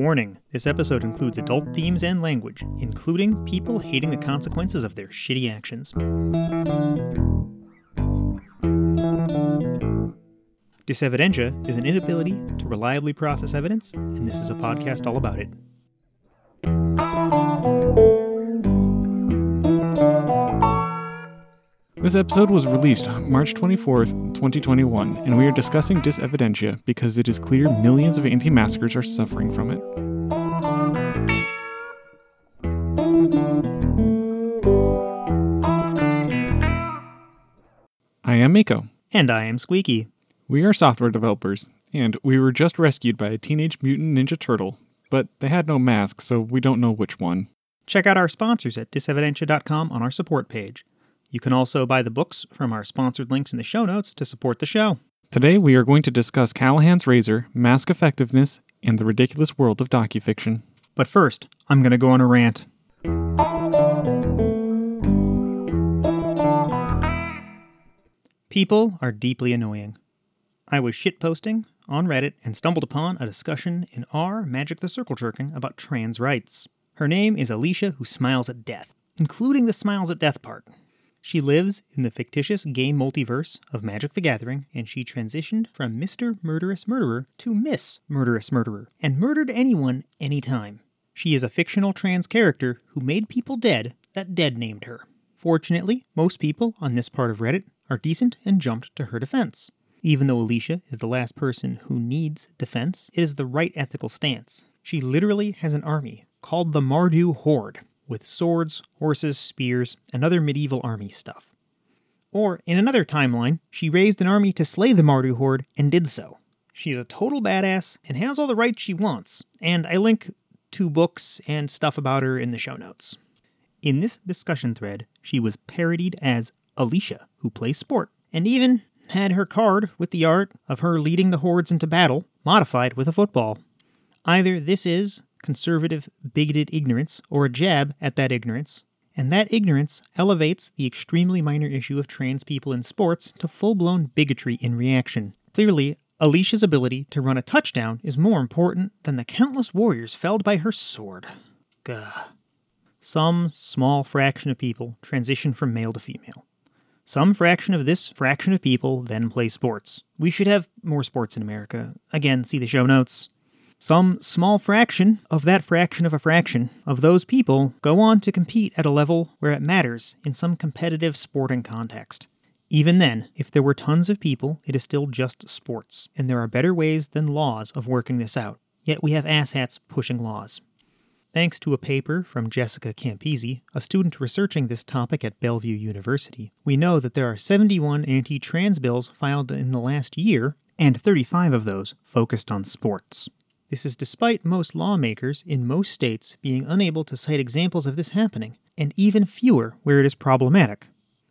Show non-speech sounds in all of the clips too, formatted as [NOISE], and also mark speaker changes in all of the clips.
Speaker 1: Warning this episode includes adult themes and language, including people hating the consequences of their shitty actions. Disevidentia is an inability to reliably process evidence, and this is a podcast all about it.
Speaker 2: This episode was released March 24th, 2021, and we are discussing Disevidentia because it is clear millions of anti maskers are suffering from it. I am Miko.
Speaker 1: And I am Squeaky.
Speaker 2: We are software developers, and we were just rescued by a teenage mutant ninja turtle, but they had no mask, so we don't know which one.
Speaker 1: Check out our sponsors at disevidentia.com on our support page. You can also buy the books from our sponsored links in the show notes to support the show.
Speaker 2: Today, we are going to discuss Callahan's Razor, mask effectiveness, and the ridiculous world of docufiction.
Speaker 1: But first, I'm going to go on a rant. People are deeply annoying. I was shitposting on Reddit and stumbled upon a discussion in r Magic the Circle Jerking about trans rights. Her name is Alesha who smiles at death, including the smiles at death part. She lives in the fictitious game multiverse of Magic the Gathering, and she transitioned from Mr. Murderous Murderer to Miss Murderous Murderer, and murdered anyone anytime. She is a fictional trans character who made people dead that dead named her. Fortunately, most people on this part of Reddit are decent and jumped to her defense. Even though Alesha is the last person who needs defense, it is the right ethical stance. She literally has an army called the Mardu Horde, with swords, horses, spears, and other medieval army stuff. Or, in another timeline, she raised an army to slay the Mardu horde and did so. She's a total badass and has all the rights she wants, and I link to books and stuff about her in the show notes. In this discussion thread, she was parodied as Alesha, who plays sport, and even had her card with the art of her leading the hordes into battle modified with a football. Either this is conservative, bigoted ignorance or a jab at that ignorance, and that ignorance elevates the extremely minor issue of trans people in sports to full blown bigotry in reaction. Clearly, Alesha's ability to run a touchdown is more important than the countless warriors felled by her sword. Gah. Some small fraction of people transition from male to female. Some fraction of this fraction of people then play sports. We should have more sports in America. Again, see the show notes. Some small fraction of that fraction of a fraction of those people go on to compete at a level where it matters in some competitive sporting context. Even then, if there were tons of people, it is still just sports, and there are better ways than laws of working this out. Yet we have asshats pushing laws. Thanks to a paper from Jessica Campisi, a student researching this topic at Bellevue University, we know that there are 71 anti trans bills filed in the last year, and 35 of those focused on sports. This is despite most lawmakers in most states being unable to cite examples of this happening, and even fewer where it is problematic.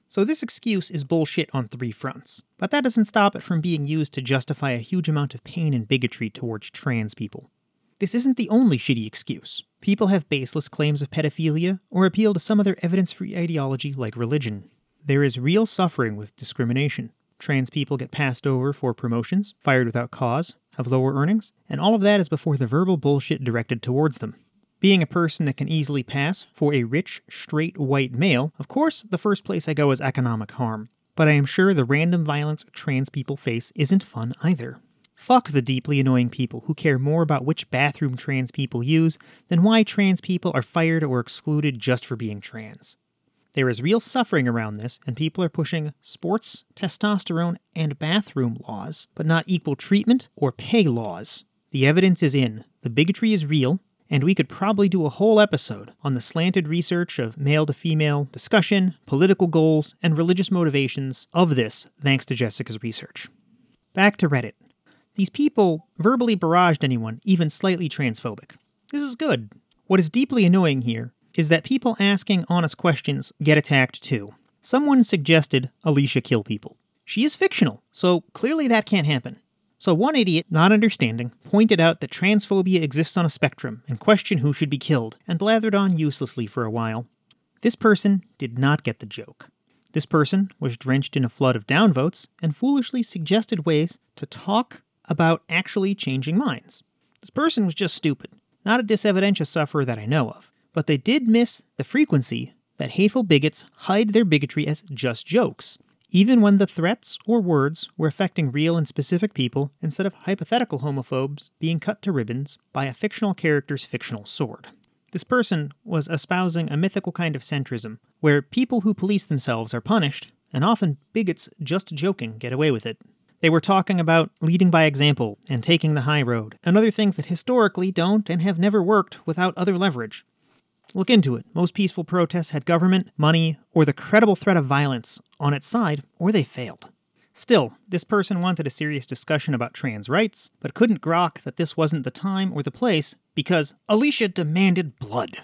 Speaker 1: So, this excuse is bullshit on three fronts, but that doesn't stop it from being used to justify a huge amount of pain and bigotry towards trans people. This isn't the only shitty excuse. People have baseless claims of pedophilia or appeal to some other evidence free ideology like religion. There is real suffering with discrimination. Trans people get passed over for promotions, fired without cause, have lower earnings, and all of that is before the verbal bullshit directed towards them. Being a person that can easily pass for a rich, straight white male, of course, the first place I go is economic harm. But I am sure the random violence trans people face isn't fun either. Fuck the deeply annoying people who care more about which bathroom trans people use than why trans people are fired or excluded just for being trans. There is real suffering around this, and people are pushing sports, testosterone, and bathroom laws, but not equal treatment or pay laws. The evidence is in. The bigotry is real, and we could probably do a whole episode on the slanted research of male to female discussion, political goals, and religious motivations of this, thanks to Jessica's research. Back to Reddit. These people verbally barraged anyone, even slightly transphobic. This is good. What is deeply annoying here is that people asking honest questions get attacked too. Someone suggested Alesha kill people. She is fictional, so clearly that can't happen. So one idiot, not understanding, pointed out that transphobia exists on a spectrum and questioned who should be killed, and blathered on uselessly for a while. This person did not get the joke. This person was drenched in a flood of downvotes and foolishly suggested ways to talk about actually changing minds. This person was just stupid. not a disevidentia sufferer that I know of, but they did miss the frequency that hateful bigots hide their bigotry as just jokes, even when the threats or words were affecting real and specific people instead of hypothetical homophobes being cut to ribbons by a fictional character's fictional sword. This person was espousing a mythical kind of centrism, where people who police themselves are punished, and often bigots just joking get away with it. They were talking about leading by example and taking the high road, and other things that historically don't and have never worked without other leverage. Look into it. Most peaceful protests had government, money, or the credible threat of violence on its side, or they failed. Still, this person wanted a serious discussion about trans rights, but couldn't grok that this wasn't the time or the place because Alesha demanded blood.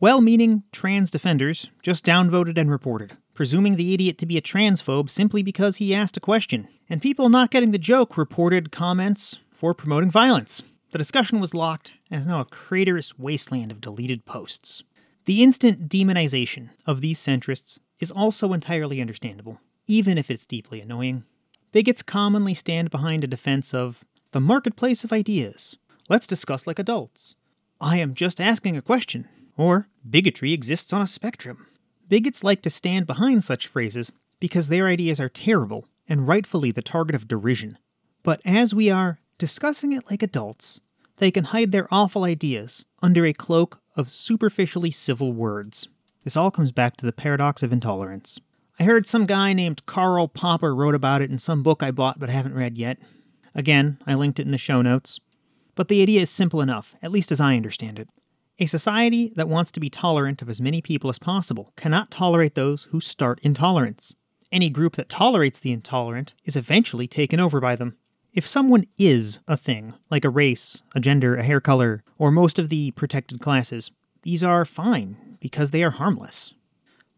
Speaker 1: Well meaning trans defenders just downvoted and reported, presuming the idiot to be a transphobe simply because he asked a question, and people not getting the joke reported comments for promoting violence. The discussion was locked and is now a craterous wasteland of deleted posts. The instant demonization of these centrists is also entirely understandable, even if it's deeply annoying. Bigots commonly stand behind a defense of the marketplace of ideas. Let's discuss like adults. I am just asking a question. Or bigotry exists on a spectrum. Bigots like to stand behind such phrases because their ideas are terrible and rightfully the target of derision. But as we are discussing it like adults, they can hide their awful ideas under a cloak of superficially civil words. This all comes back to the paradox of intolerance. I heard some guy named Karl Popper wrote about it in some book I bought but haven't read yet. Again, I linked it in the show notes. But the idea is simple enough, at least as I understand it. A society that wants to be tolerant of as many people as possible cannot tolerate those who start intolerance. Any group that tolerates the intolerant is eventually taken over by them. If someone is a thing, like a race, a gender, a hair color, or most of the protected classes, these are fine because they are harmless.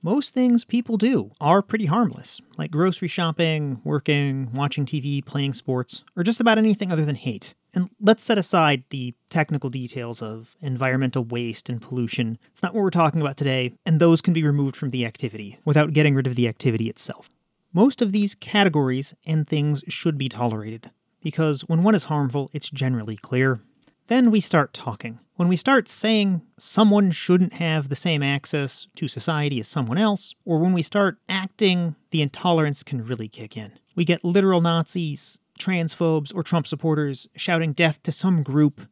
Speaker 1: Most things people do are pretty harmless, like grocery shopping, working, watching TV, playing sports, or just about anything other than hate. And let's set aside the technical details of environmental waste and pollution. It's not what we're talking about today, and those can be removed from the activity without getting rid of the activity itself. Most of these categories and things should be tolerated because when one is harmful, it's generally clear. Then we start talking. When we start saying someone shouldn't have the same access to society as someone else, or when we start acting, the intolerance can really kick in. We get literal Nazis, transphobes, or Trump supporters shouting death to some group,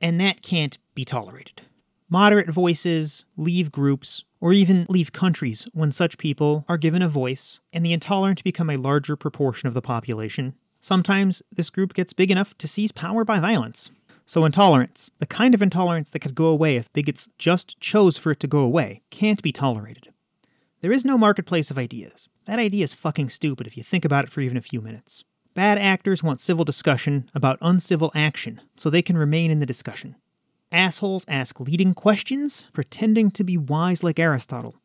Speaker 1: and that can't be tolerated. Moderate voices leave groups or even leave countries when such people are given a voice and the intolerant become a larger proportion of the population Sometimes this group gets big enough to seize power by violence. So, intolerance, the kind of intolerance that could go away if bigots just chose for it to go away, can't be tolerated. There is no marketplace of ideas. That idea is fucking stupid if you think about it for even a few minutes. Bad actors want civil discussion about uncivil action so they can remain in the discussion. Assholes ask leading questions, pretending to be wise like Aristotle.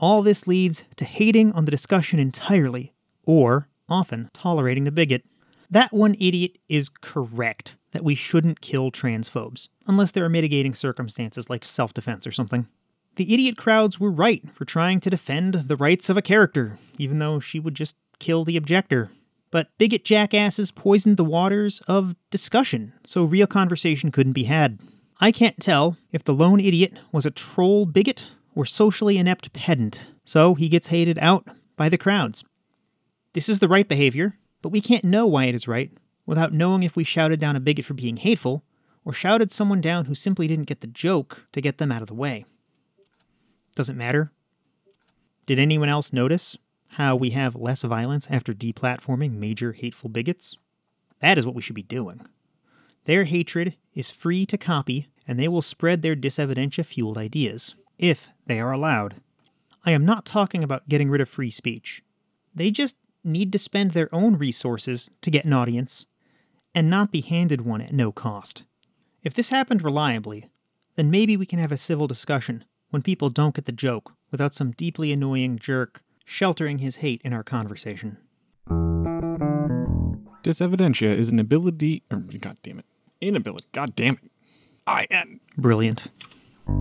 Speaker 1: All this leads to hating on the discussion entirely, or, often, tolerating the bigot. That one idiot is correct that we shouldn't kill transphobes, unless there are mitigating circumstances like self defense or something. The idiot crowds were right for trying to defend the rights of a character, even though she would just kill the objector. But bigot jackasses poisoned the waters of discussion, so real conversation couldn't be had. I can't tell if the lone idiot was a troll bigot or socially inept pedant, so he gets hated out by the crowds. This is the right behavior, but we can't know why it is right without knowing if we shouted down a bigot for being hateful or shouted someone down who simply didn't get the joke to get them out of the way. Doesn't matter. Did anyone else notice how we have less violence after deplatforming major hateful bigots? That is what we should be doing. Their hatred is free to copy, and they will spread their disevidentia fueled ideas, if they are allowed. I am not talking about getting rid of free speech. They just need to spend their own resources to get an audience and not be handed one at no cost. If this happened reliably, then maybe we can have a civil discussion when people don't get the joke without some deeply annoying jerk sheltering his hate in our conversation.
Speaker 2: Disevidentia is an ability. Or, God damn it. Inability. God damn it. I N.
Speaker 1: Brilliant. A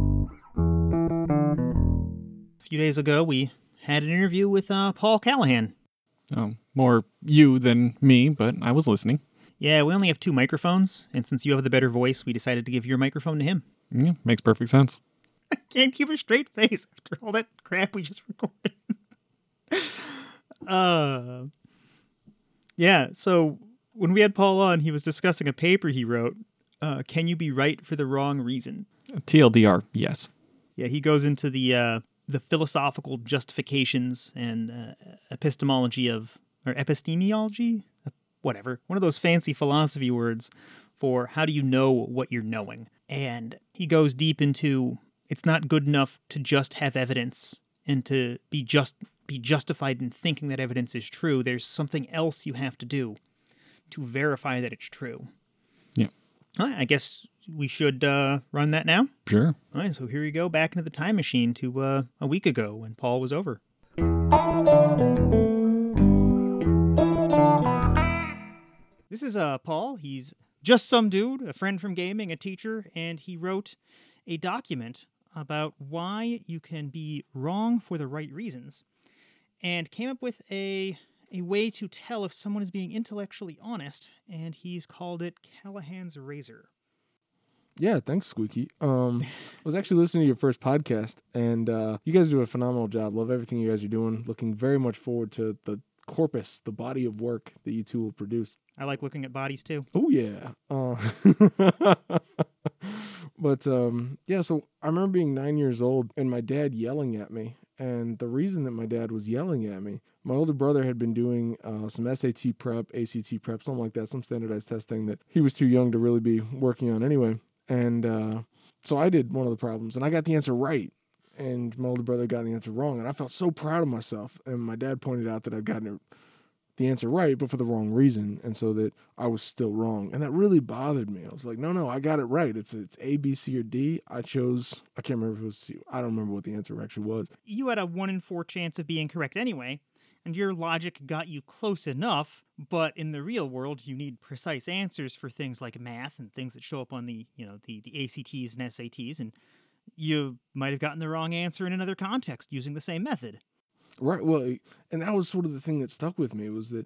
Speaker 1: few days ago, we had an interview with uh, Paul Callahan,
Speaker 2: Oh, more you than me, but I was listening.
Speaker 1: Yeah, we only have two microphones, and since you have the better voice, we decided to give your microphone to him.
Speaker 2: Yeah, makes perfect sense.
Speaker 1: I can't keep a straight face after all that crap we just recorded. uh, yeah, so when we had Paul on, he was discussing a paper he wrote. Uh, Can you be right for the wrong reason?
Speaker 2: TLDR, yes.
Speaker 1: Yeah, he goes into the uh, the philosophical justifications and uh, epistemology of or epistemology, whatever, one of those fancy philosophy words for how do you know what you're knowing. And he goes deep into it's not good enough to just have evidence and to be just be justified in thinking that evidence is true. There's something else you have to do to verify that it's true.
Speaker 2: Yeah.
Speaker 1: I guess we should uh, run that now.
Speaker 2: Sure.
Speaker 1: All right, so here we go back into the time machine to uh, a week ago when Paul was over. This is uh, Paul. He's just some dude, a friend from gaming, a teacher, and he wrote a document about why you can be wrong for the right reasons and came up with a a way to tell if someone is being intellectually honest, and he's called it Callahan's razor.
Speaker 3: Yeah, thanks, Squeaky. Um, [LAUGHS] I was actually listening to your first podcast, and uh, you guys do a phenomenal job. Love everything you guys are doing. Looking very much forward to the corpus, the body of work that you two will produce.
Speaker 1: I like looking at bodies too.
Speaker 3: Oh yeah. Uh, [LAUGHS] but um, yeah, so I remember being nine years old and my dad yelling at me. And the reason that my dad was yelling at me, my older brother had been doing uh, some SAT prep, ACT prep, something like that, some standardized testing that he was too young to really be working on anyway. And uh, so I did one of the problems and I got the answer right. And my older brother got the answer wrong. And I felt so proud of myself. And my dad pointed out that I'd gotten the answer right, but for the wrong reason, and so that I was still wrong, and that really bothered me. I was like, no, no, I got it right. It's it's A, B, C, or D. I chose. I can't remember if it was C. I don't remember what the answer actually was.
Speaker 1: You had a one in four chance of being correct anyway, and your logic got you close enough. But in the real world, you need precise answers for things like math and things that show up on the you know the the ACTs and SATs, and you might have gotten the wrong answer in another context using the same method.
Speaker 3: Right. Well, and that was sort of the thing that stuck with me was that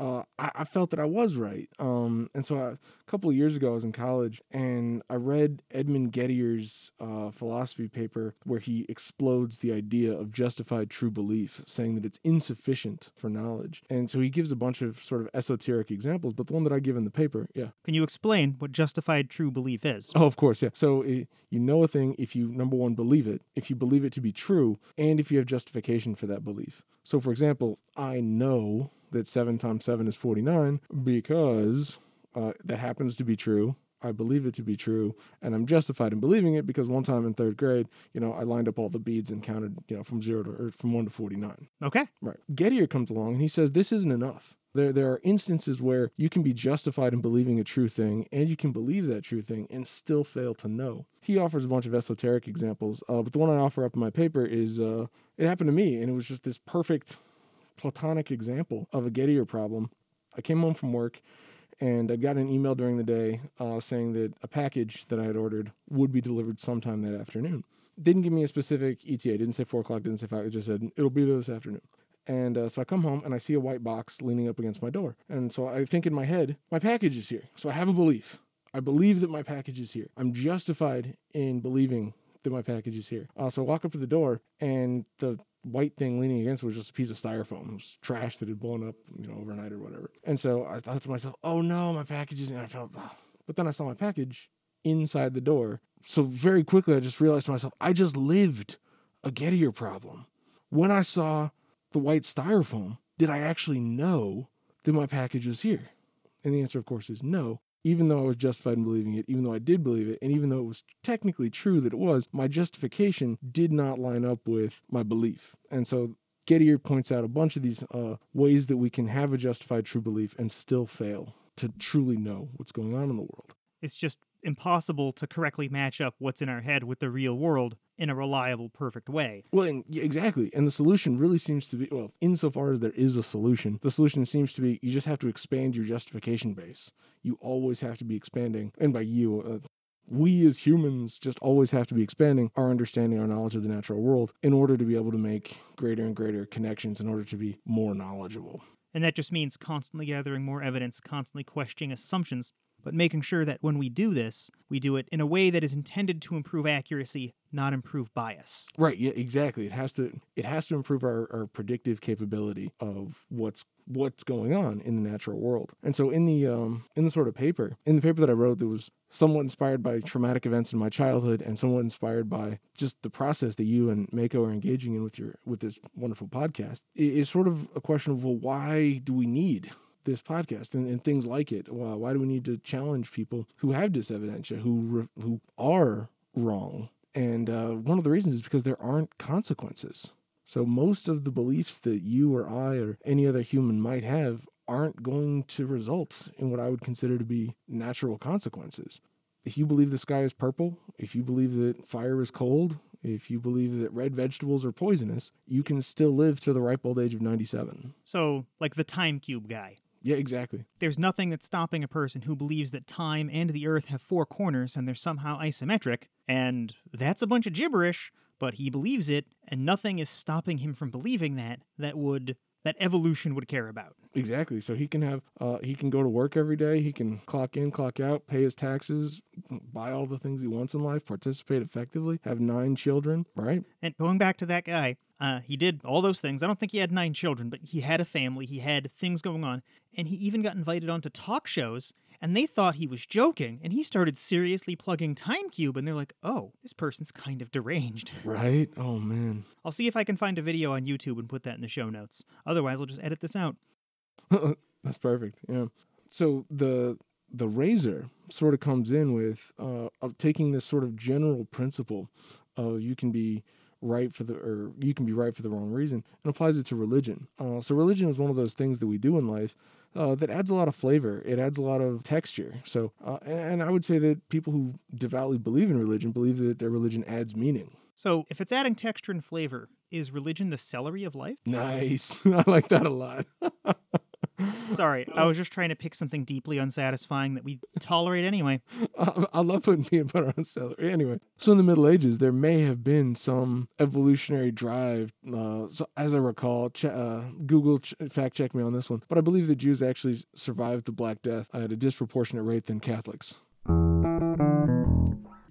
Speaker 3: uh, I, I, felt that I was right. Um, and so I, a couple of years ago, I was in college and I read Edmund Gettier's uh, philosophy paper where he explodes the idea of justified true belief, saying that it's insufficient for knowledge. And so he gives a bunch of sort of esoteric examples, but the one that I give in the paper, yeah.
Speaker 1: Can you explain what justified true belief is?
Speaker 3: Oh, of course, yeah. So it, you know a thing if you, number one, believe it, if you believe it to be true, and if you have justification for that belief. So, for example, I know that 7 times 7 is 49 because uh, that happens to be true. I believe it to be true, and I'm justified in believing it because one time in third grade, you know, I lined up all the beads and counted, you know, from zero to or from one to forty nine.
Speaker 1: Okay.
Speaker 3: Right. Gettier comes along and he says this isn't enough. There, there are instances where you can be justified in believing a true thing, and you can believe that true thing and still fail to know. He offers a bunch of esoteric examples, uh, but the one I offer up in my paper is uh, it happened to me, and it was just this perfect platonic example of a Gettier problem. I came home from work and I got an email during the day uh, saying that a package that I had ordered would be delivered sometime that afternoon. Didn't give me a specific ETA, didn't say four o'clock, didn't say five, it just said it'll be there this afternoon. And uh, so I come home and I see a white box leaning up against my door. And so I think in my head, my package is here. So I have a belief. I believe that my package is here. I'm justified in believing that my package is here. Uh, so I walk up to the door and the white thing leaning against it was just a piece of styrofoam. It was trash that had blown up, you know, overnight or whatever. And so I thought to myself, oh no, my package is, and I felt, oh. but then I saw my package inside the door. So very quickly, I just realized to myself, I just lived a Gettier problem. When I saw the white styrofoam, did I actually know that my package was here? And the answer, of course, is no even though I was justified in believing it, even though I did believe it, and even though it was technically true that it was, my justification did not line up with my belief. And so Gettier points out a bunch of these uh, ways that we can have a justified true belief and still fail to truly know what's going on in the world.
Speaker 1: It's just impossible to correctly match up what's in our head with the real world in a reliable, perfect way.
Speaker 3: Well, and, exactly. And the solution really seems to be well, insofar as there is a solution, the solution seems to be you just have to expand your justification base. You always have to be expanding, and by you, uh, we as humans just always have to be expanding our understanding, our knowledge of the natural world in order to be able to make greater and greater connections, in order to be more knowledgeable.
Speaker 1: And that just means constantly gathering more evidence, constantly questioning assumptions, but making sure that when we do this, we do it in a way that is intended to improve accuracy, not improve bias.
Speaker 3: Right. Yeah. Exactly. It has to. It has to improve our, our predictive capability of what's what's going on in the natural world. And so in the um in the sort of paper in the paper that I wrote, that was somewhat inspired by traumatic events in my childhood and somewhat inspired by just the process that you and Mako are engaging in with your with this wonderful podcast. Is sort of a question of well, why do we need this podcast and, and things like it? Well, why do we need to challenge people who have disevidentia, who re- who are wrong? And uh, one of the reasons is because there aren't consequences. So most of the beliefs that you or I or any other human might have aren't going to result in what I would consider to be natural consequences. If you believe the sky is purple, if you believe that fire is cold, if you believe that red vegetables are poisonous, you can still live to the ripe old age of 97.
Speaker 1: So, like the time cube guy.
Speaker 3: Yeah, exactly.
Speaker 1: There's nothing that's stopping a person who believes that time and the earth have four corners and they're somehow isometric, and that's a bunch of gibberish, but he believes it, and nothing is stopping him from believing that that would that evolution would care about.
Speaker 3: Exactly. So he can have uh, he can go to work every day. He can clock in, clock out, pay his taxes, buy all the things he wants in life, participate effectively, have nine children. Right.
Speaker 1: And going back to that guy, uh, he did all those things. I don't think he had nine children, but he had a family. He had things going on, and he even got invited onto talk shows. And they thought he was joking, and he started seriously plugging Time Cube, and they're like, "Oh, this person's kind of deranged." [LAUGHS]
Speaker 3: Right. Oh man.
Speaker 1: I'll see if I can find a video on YouTube and put that in the show notes. Otherwise, I'll just edit this out. [LAUGHS]
Speaker 3: That's perfect. Yeah. So the the razor sort of comes in with uh, of taking this sort of general principle of you can be right for the or you can be right for the wrong reason and applies it to religion. Uh, so religion is one of those things that we do in life uh, that adds a lot of flavor. It adds a lot of texture. So uh, and, and I would say that people who devoutly believe in religion believe that their religion adds meaning.
Speaker 1: So, if it's adding texture and flavor, is religion the celery of life?
Speaker 3: Nice. [LAUGHS] I like that a lot. [LAUGHS]
Speaker 1: Sorry, I was just trying to pick something deeply unsatisfying that we tolerate anyway. [LAUGHS]
Speaker 3: I, I love putting peanut butter on celery. Anyway, so in the Middle Ages, there may have been some evolutionary drive. Uh, so as I recall, ch- uh, Google ch- fact check me on this one, but I believe the Jews actually survived the Black Death at a disproportionate rate than Catholics.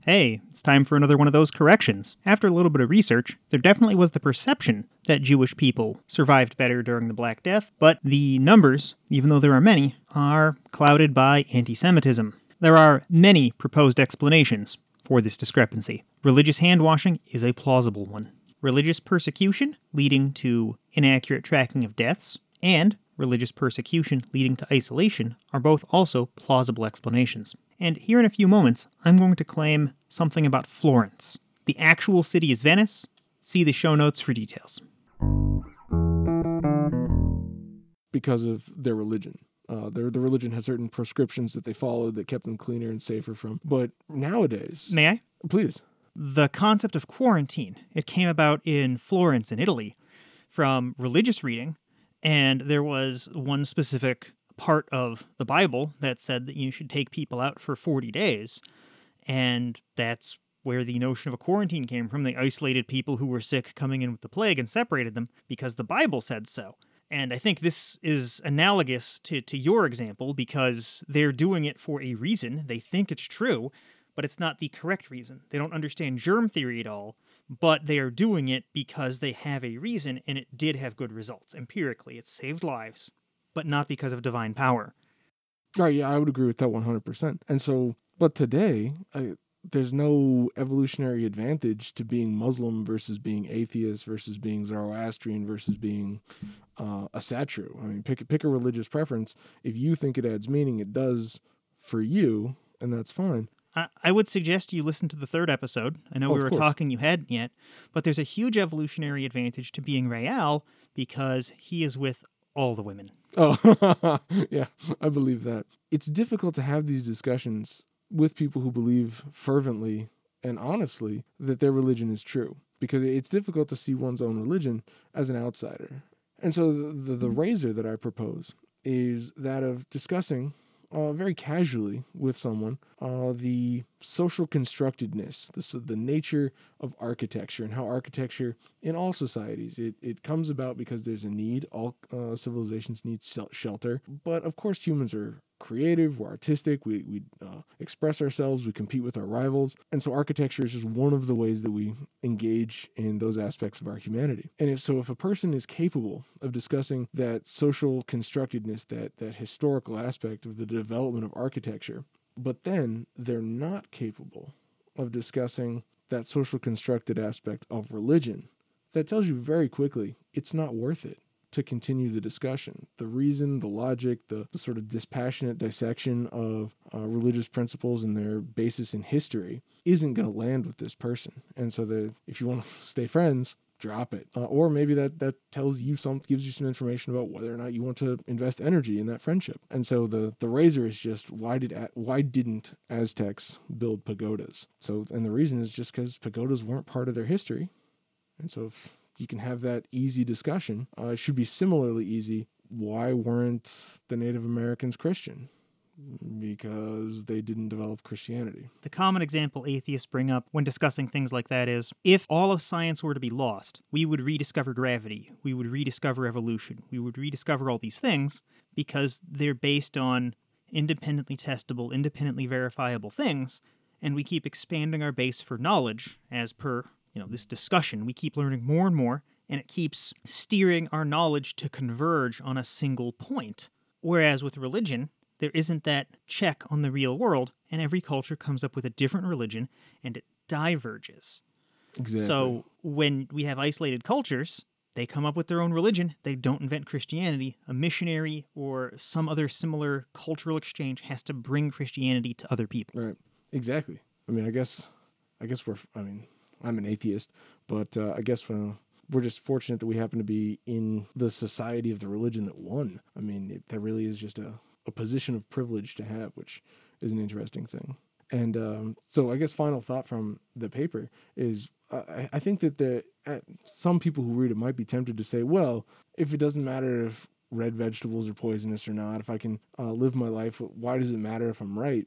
Speaker 1: Hey, it's time for another one of those corrections. After a little bit of research, there definitely was the perception that Jewish people survived better during the Black Death, but the numbers, even though there are many, are clouded by anti Semitism. There are many proposed explanations for this discrepancy. Religious hand washing is a plausible one. Religious persecution leading to inaccurate tracking of deaths, and religious persecution leading to isolation are both also plausible explanations. And here in a few moments, I'm going to claim something about Florence. The actual city is Venice. See the show notes for details.
Speaker 3: because of their religion. Uh, their the religion had certain prescriptions that they followed that kept them cleaner and safer from. But nowadays,
Speaker 1: May I?
Speaker 3: please,
Speaker 1: The concept of quarantine, it came about in Florence in Italy from religious reading, and there was one specific part of the Bible that said that you should take people out for 40 days. And that's where the notion of a quarantine came from. They isolated people who were sick coming in with the plague and separated them because the Bible said so. And I think this is analogous to, to your example because they're doing it for a reason. They think it's true, but it's not the correct reason. They don't understand germ theory at all, but they are doing it because they have a reason and it did have good results. Empirically, it saved lives, but not because of divine power.
Speaker 3: Right, yeah, I would agree with that 100%. And so, but today, I, there's no evolutionary advantage to being Muslim versus being atheist versus being Zoroastrian versus being uh, Asatru. I mean, pick, pick a religious preference. If you think it adds meaning, it does for you, and that's fine.
Speaker 1: I, I would suggest you listen to the third episode. I know
Speaker 3: Oh,
Speaker 1: we were
Speaker 3: course.
Speaker 1: talking, you hadn't yet, but there's a huge evolutionary advantage to being Real because he is with all the women.
Speaker 3: Oh, [LAUGHS] yeah, I believe that. It's difficult to have these discussions with people who believe fervently and honestly that their religion is true because it's difficult to see one's own religion as an outsider. And so the, the, the razor that I propose is that of discussing uh, very casually with someone uh, the social constructedness, the, the nature of architecture, and how architecture in all societies it, it comes about because there's a need. All uh, civilizations need shelter, but of course humans are creative, we're artistic, we, we uh, express ourselves, we compete with our rivals. And so architecture is just one of the ways that we engage in those aspects of our humanity. And if so, if a person is capable of discussing that social constructedness, that, that historical aspect of the development of architecture, but then they're not capable of discussing that social constructed aspect of religion, that tells you very quickly it's not worth it to continue the discussion. The reason, the logic, the, the sort of dispassionate dissection of uh, religious principles and their basis in history isn't going to land with this person. And so, the, if you want to [LAUGHS] stay friends, drop it. Uh, or maybe that that tells you some gives you some information about whether or not you want to invest energy in that friendship. And so the the razor is just why did why didn't Aztecs build pagodas? So and the reason is just because pagodas weren't part of their history. And so if you can have that easy discussion, uh, it should be similarly easy. Why weren't the Native Americans Christian? because they didn't develop Christianity.
Speaker 1: The common example atheists bring up when discussing things like that is if all of science were to be lost, we would rediscover gravity, we would rediscover evolution, we would rediscover all these things because they're based on independently testable, independently verifiable things, and we keep expanding our base for knowledge as per, you know, this discussion. We keep learning more and more, and it keeps steering our knowledge to converge on a single point. Whereas with religion, there isn't that check on the real world, and every culture comes up with a different religion and it diverges.
Speaker 3: Exactly.
Speaker 1: So when we have isolated cultures, they come up with their own religion. They don't invent Christianity. A missionary or some other similar cultural exchange has to bring Christianity to other people.
Speaker 3: Right. Exactly. I mean, I guess, I guess we're. I mean, I'm an atheist, but uh, I guess uh, we're just fortunate that we happen to be in the society of the religion that won. I mean, it, that really is just a a position of privilege to have, which is an interesting thing. And um, so, I guess final thought from the paper is I, I think that the uh, some people who read it might be tempted to say, well, if it doesn't matter if red vegetables are poisonous or not, if I can uh, live my life, why does it matter if I'm right?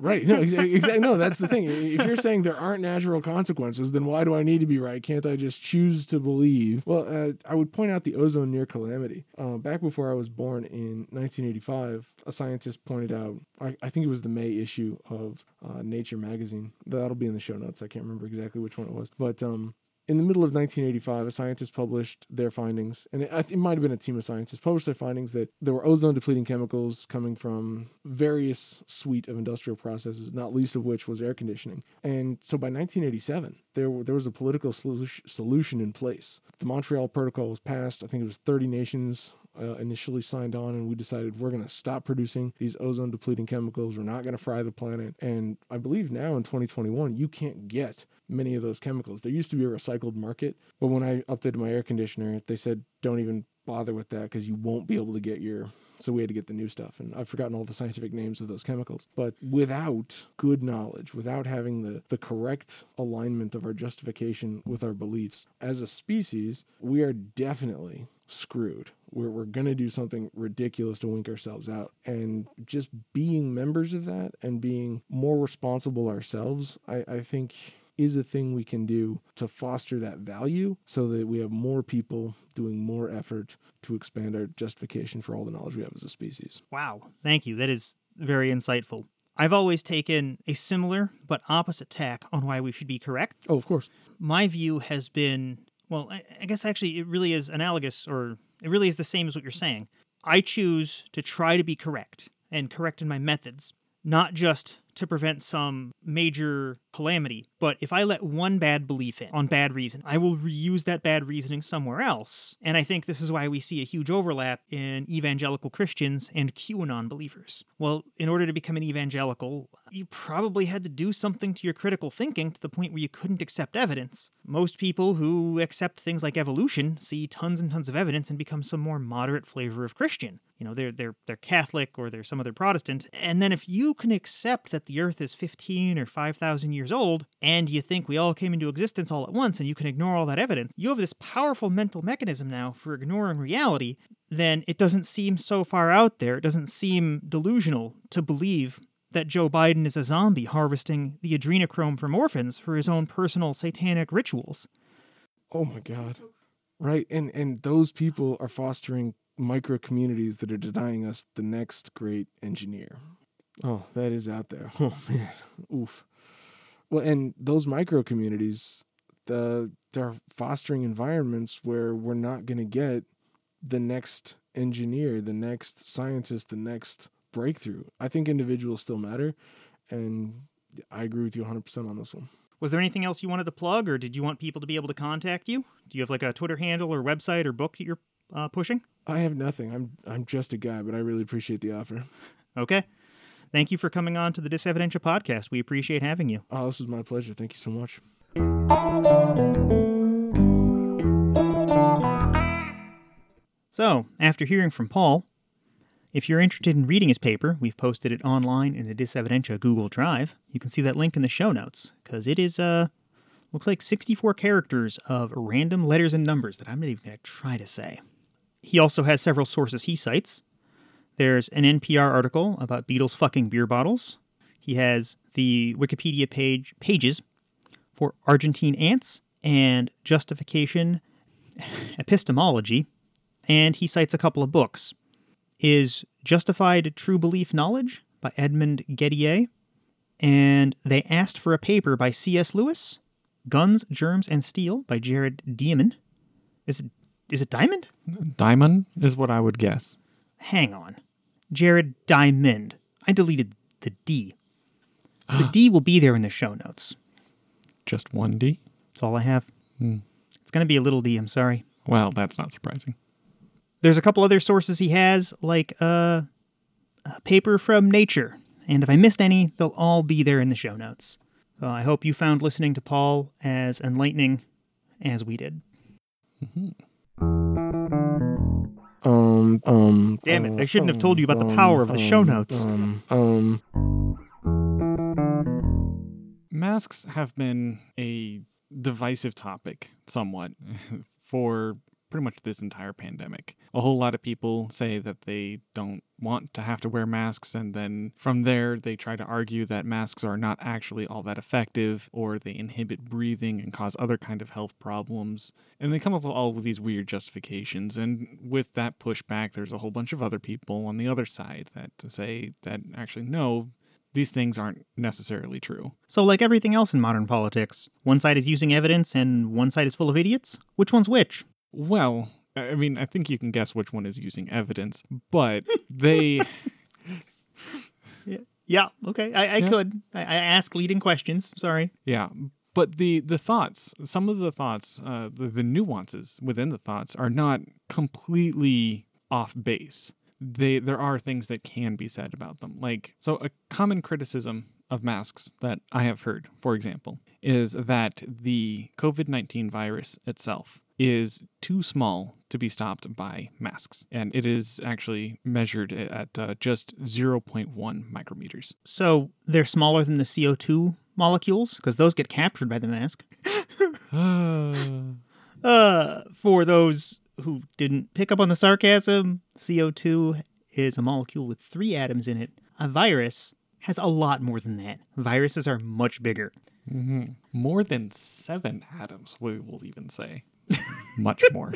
Speaker 3: Right. No, exactly. No, that's the thing. If you're saying there aren't natural consequences, then why do I need to be right? Can't I just choose to believe? Well, uh, I would point out the ozone near calamity. Uh, back before I was born in 1985, a scientist pointed out, I, I think it was the May issue of uh, Nature magazine. That'll be in the show notes. I can't remember exactly which one it was. But um, in the middle of 1985, a scientist published their findings, and it, it, might have been a team of scientists published their findings that there were ozone depleting chemicals coming from various suite of industrial processes, not least of which was air conditioning. And so by 1987, there there was a political solution in place. The Montreal Protocol was passed. I think it was 30 nations uh, initially signed on, and we decided we're going to stop producing these ozone depleting chemicals. We're not going to fry the planet. And I believe now in 2021, you can't get many of those chemicals. There used to be a recycled market, but when I updated my air conditioner, they said don't even bother with that because you won't be able to get your. So we had to get the new stuff, and I've forgotten all the scientific names of those chemicals. But without good knowledge, without having the the correct alignment of our justification with our beliefs as a species, we are definitely screwed. We're, we're going to do something ridiculous to wink ourselves out. And just being members of that and being more responsible ourselves, I, I think is a thing we can do to foster that value so that we have more people doing more effort to expand our justification for all the knowledge we have as a species.
Speaker 1: Wow. Thank you. That is very insightful. I've always taken a similar but opposite tack on why we should be correct.
Speaker 3: Oh, of course.
Speaker 1: My view has been well, I, guess actually it really is analogous, or it really is the same as what you're saying. I choose to try to be correct and correct in my methods, not just to prevent some major calamity. But if I let one bad belief in on bad reason, I will reuse that bad reasoning somewhere else. And I think this is why we see a huge overlap in evangelical Christians and QAnon believers. Well, in order to become an evangelical, you probably had to do something to your critical thinking to the point where you couldn't accept evidence. Most people who accept things like evolution see tons and tons of evidence and become some more moderate flavor of Christian. You know, they're they're they're Catholic or they're some other Protestant. And then if you can accept that the earth is 15 or 5,000 years old and you think we all came into existence all at once and you can ignore all that evidence, you have this powerful mental mechanism now for ignoring reality, then it doesn't seem so far out there. It doesn't seem delusional to believe that Joe Biden is a zombie harvesting the adrenochrome from orphans for his own personal satanic rituals.
Speaker 3: Oh my God. Right. And and those people are fostering micro communities that are denying us the next great engineer. Oh, that is out there. [LAUGHS] Oh man, oof. Well, and those micro communities, the they're fostering environments where we're not going to get the next engineer, the next scientist, the next breakthrough. I think individuals still matter, and I agree with you 100% on this one.
Speaker 1: Was there anything else you wanted to plug, or did you want people to be able to contact you? Do you have like a Twitter handle or website or book that you're uh, pushing?
Speaker 3: I have nothing. I'm I'm just a guy, but I really appreciate the offer.
Speaker 1: Okay. Thank you for coming on to the Disevidentia podcast. We appreciate having you.
Speaker 3: Oh, this is my pleasure. Thank you so much.
Speaker 1: So, after hearing from Paul, if you're interested in reading his paper, we've posted it online in the Disevidentia Google Drive. You can see that link in the show notes because it is uh looks like 64 characters of random letters and numbers that I'm not even going to try to say. He also has several sources he cites. There's an NPR article about beetles fucking beer bottles. He has the Wikipedia page pages for Argentine ants and justification [LAUGHS] epistemology, and he cites a couple of books. Is Justified True Belief Knowledge by Edmund Gettier, and They Asked for a Paper by C.S. Lewis, Guns, Germs, and Steel by Jared Diamond. Is it is it Diamond?
Speaker 2: Diamond is what I would guess.
Speaker 1: Hang on. Jared Diamond. I deleted the D. The D will be there in the show notes.
Speaker 2: Just one D?
Speaker 1: That's all I have. Hmm. It's going to be a little D, I'm sorry.
Speaker 2: Well, that's not surprising.
Speaker 1: There's a couple other sources he has, like uh, a paper from Nature. And if I missed any, they'll all be there in the show notes. So I hope you found listening to Paul as enlightening as we did. Mm-hmm.
Speaker 3: Um, um.
Speaker 1: Damn it,
Speaker 3: uh,
Speaker 1: I shouldn't have told you about the
Speaker 3: um,
Speaker 1: power of the show
Speaker 3: um,
Speaker 1: notes.
Speaker 3: Um, um,
Speaker 2: Masks have been a divisive topic somewhat [LAUGHS] for pretty much this entire pandemic. A whole lot of people say that they don't want to have to wear masks, and then from there, they try to argue that masks are not actually all that effective, or they inhibit breathing and cause other kind of health problems. And they come up with all of these weird justifications. And with that pushback, there's a whole bunch of other people on the other side that say that actually, no, these things aren't necessarily true.
Speaker 1: So, like everything else in modern politics, one side is using evidence and one side is full of idiots? Which one's which?
Speaker 2: Well, I mean, I think you can guess which one is using evidence, but they. [LAUGHS]
Speaker 1: Yeah, okay, I, I
Speaker 2: Yeah.
Speaker 1: could. I, I ask leading questions. Sorry.
Speaker 2: yeah. But the, the thoughts, some of the thoughts, uh, the, the nuances within the thoughts are not completely off base. They there are things that can be said about them. Like so, a common criticism of masks that I have heard, for example, is that the COVID nineteen virus itself is too small to be stopped by masks, and it is actually measured at uh, just zero point one micrometers.
Speaker 1: So they're smaller than the CO2 molecules because those get captured by the mask. [LAUGHS] [LAUGHS] Uh, for those who didn't pick up on the sarcasm, CO2 is a molecule with three atoms in it. A virus has a lot more than that. Viruses are much bigger.
Speaker 2: More than seven atoms, we will even say. [LAUGHS] Much more.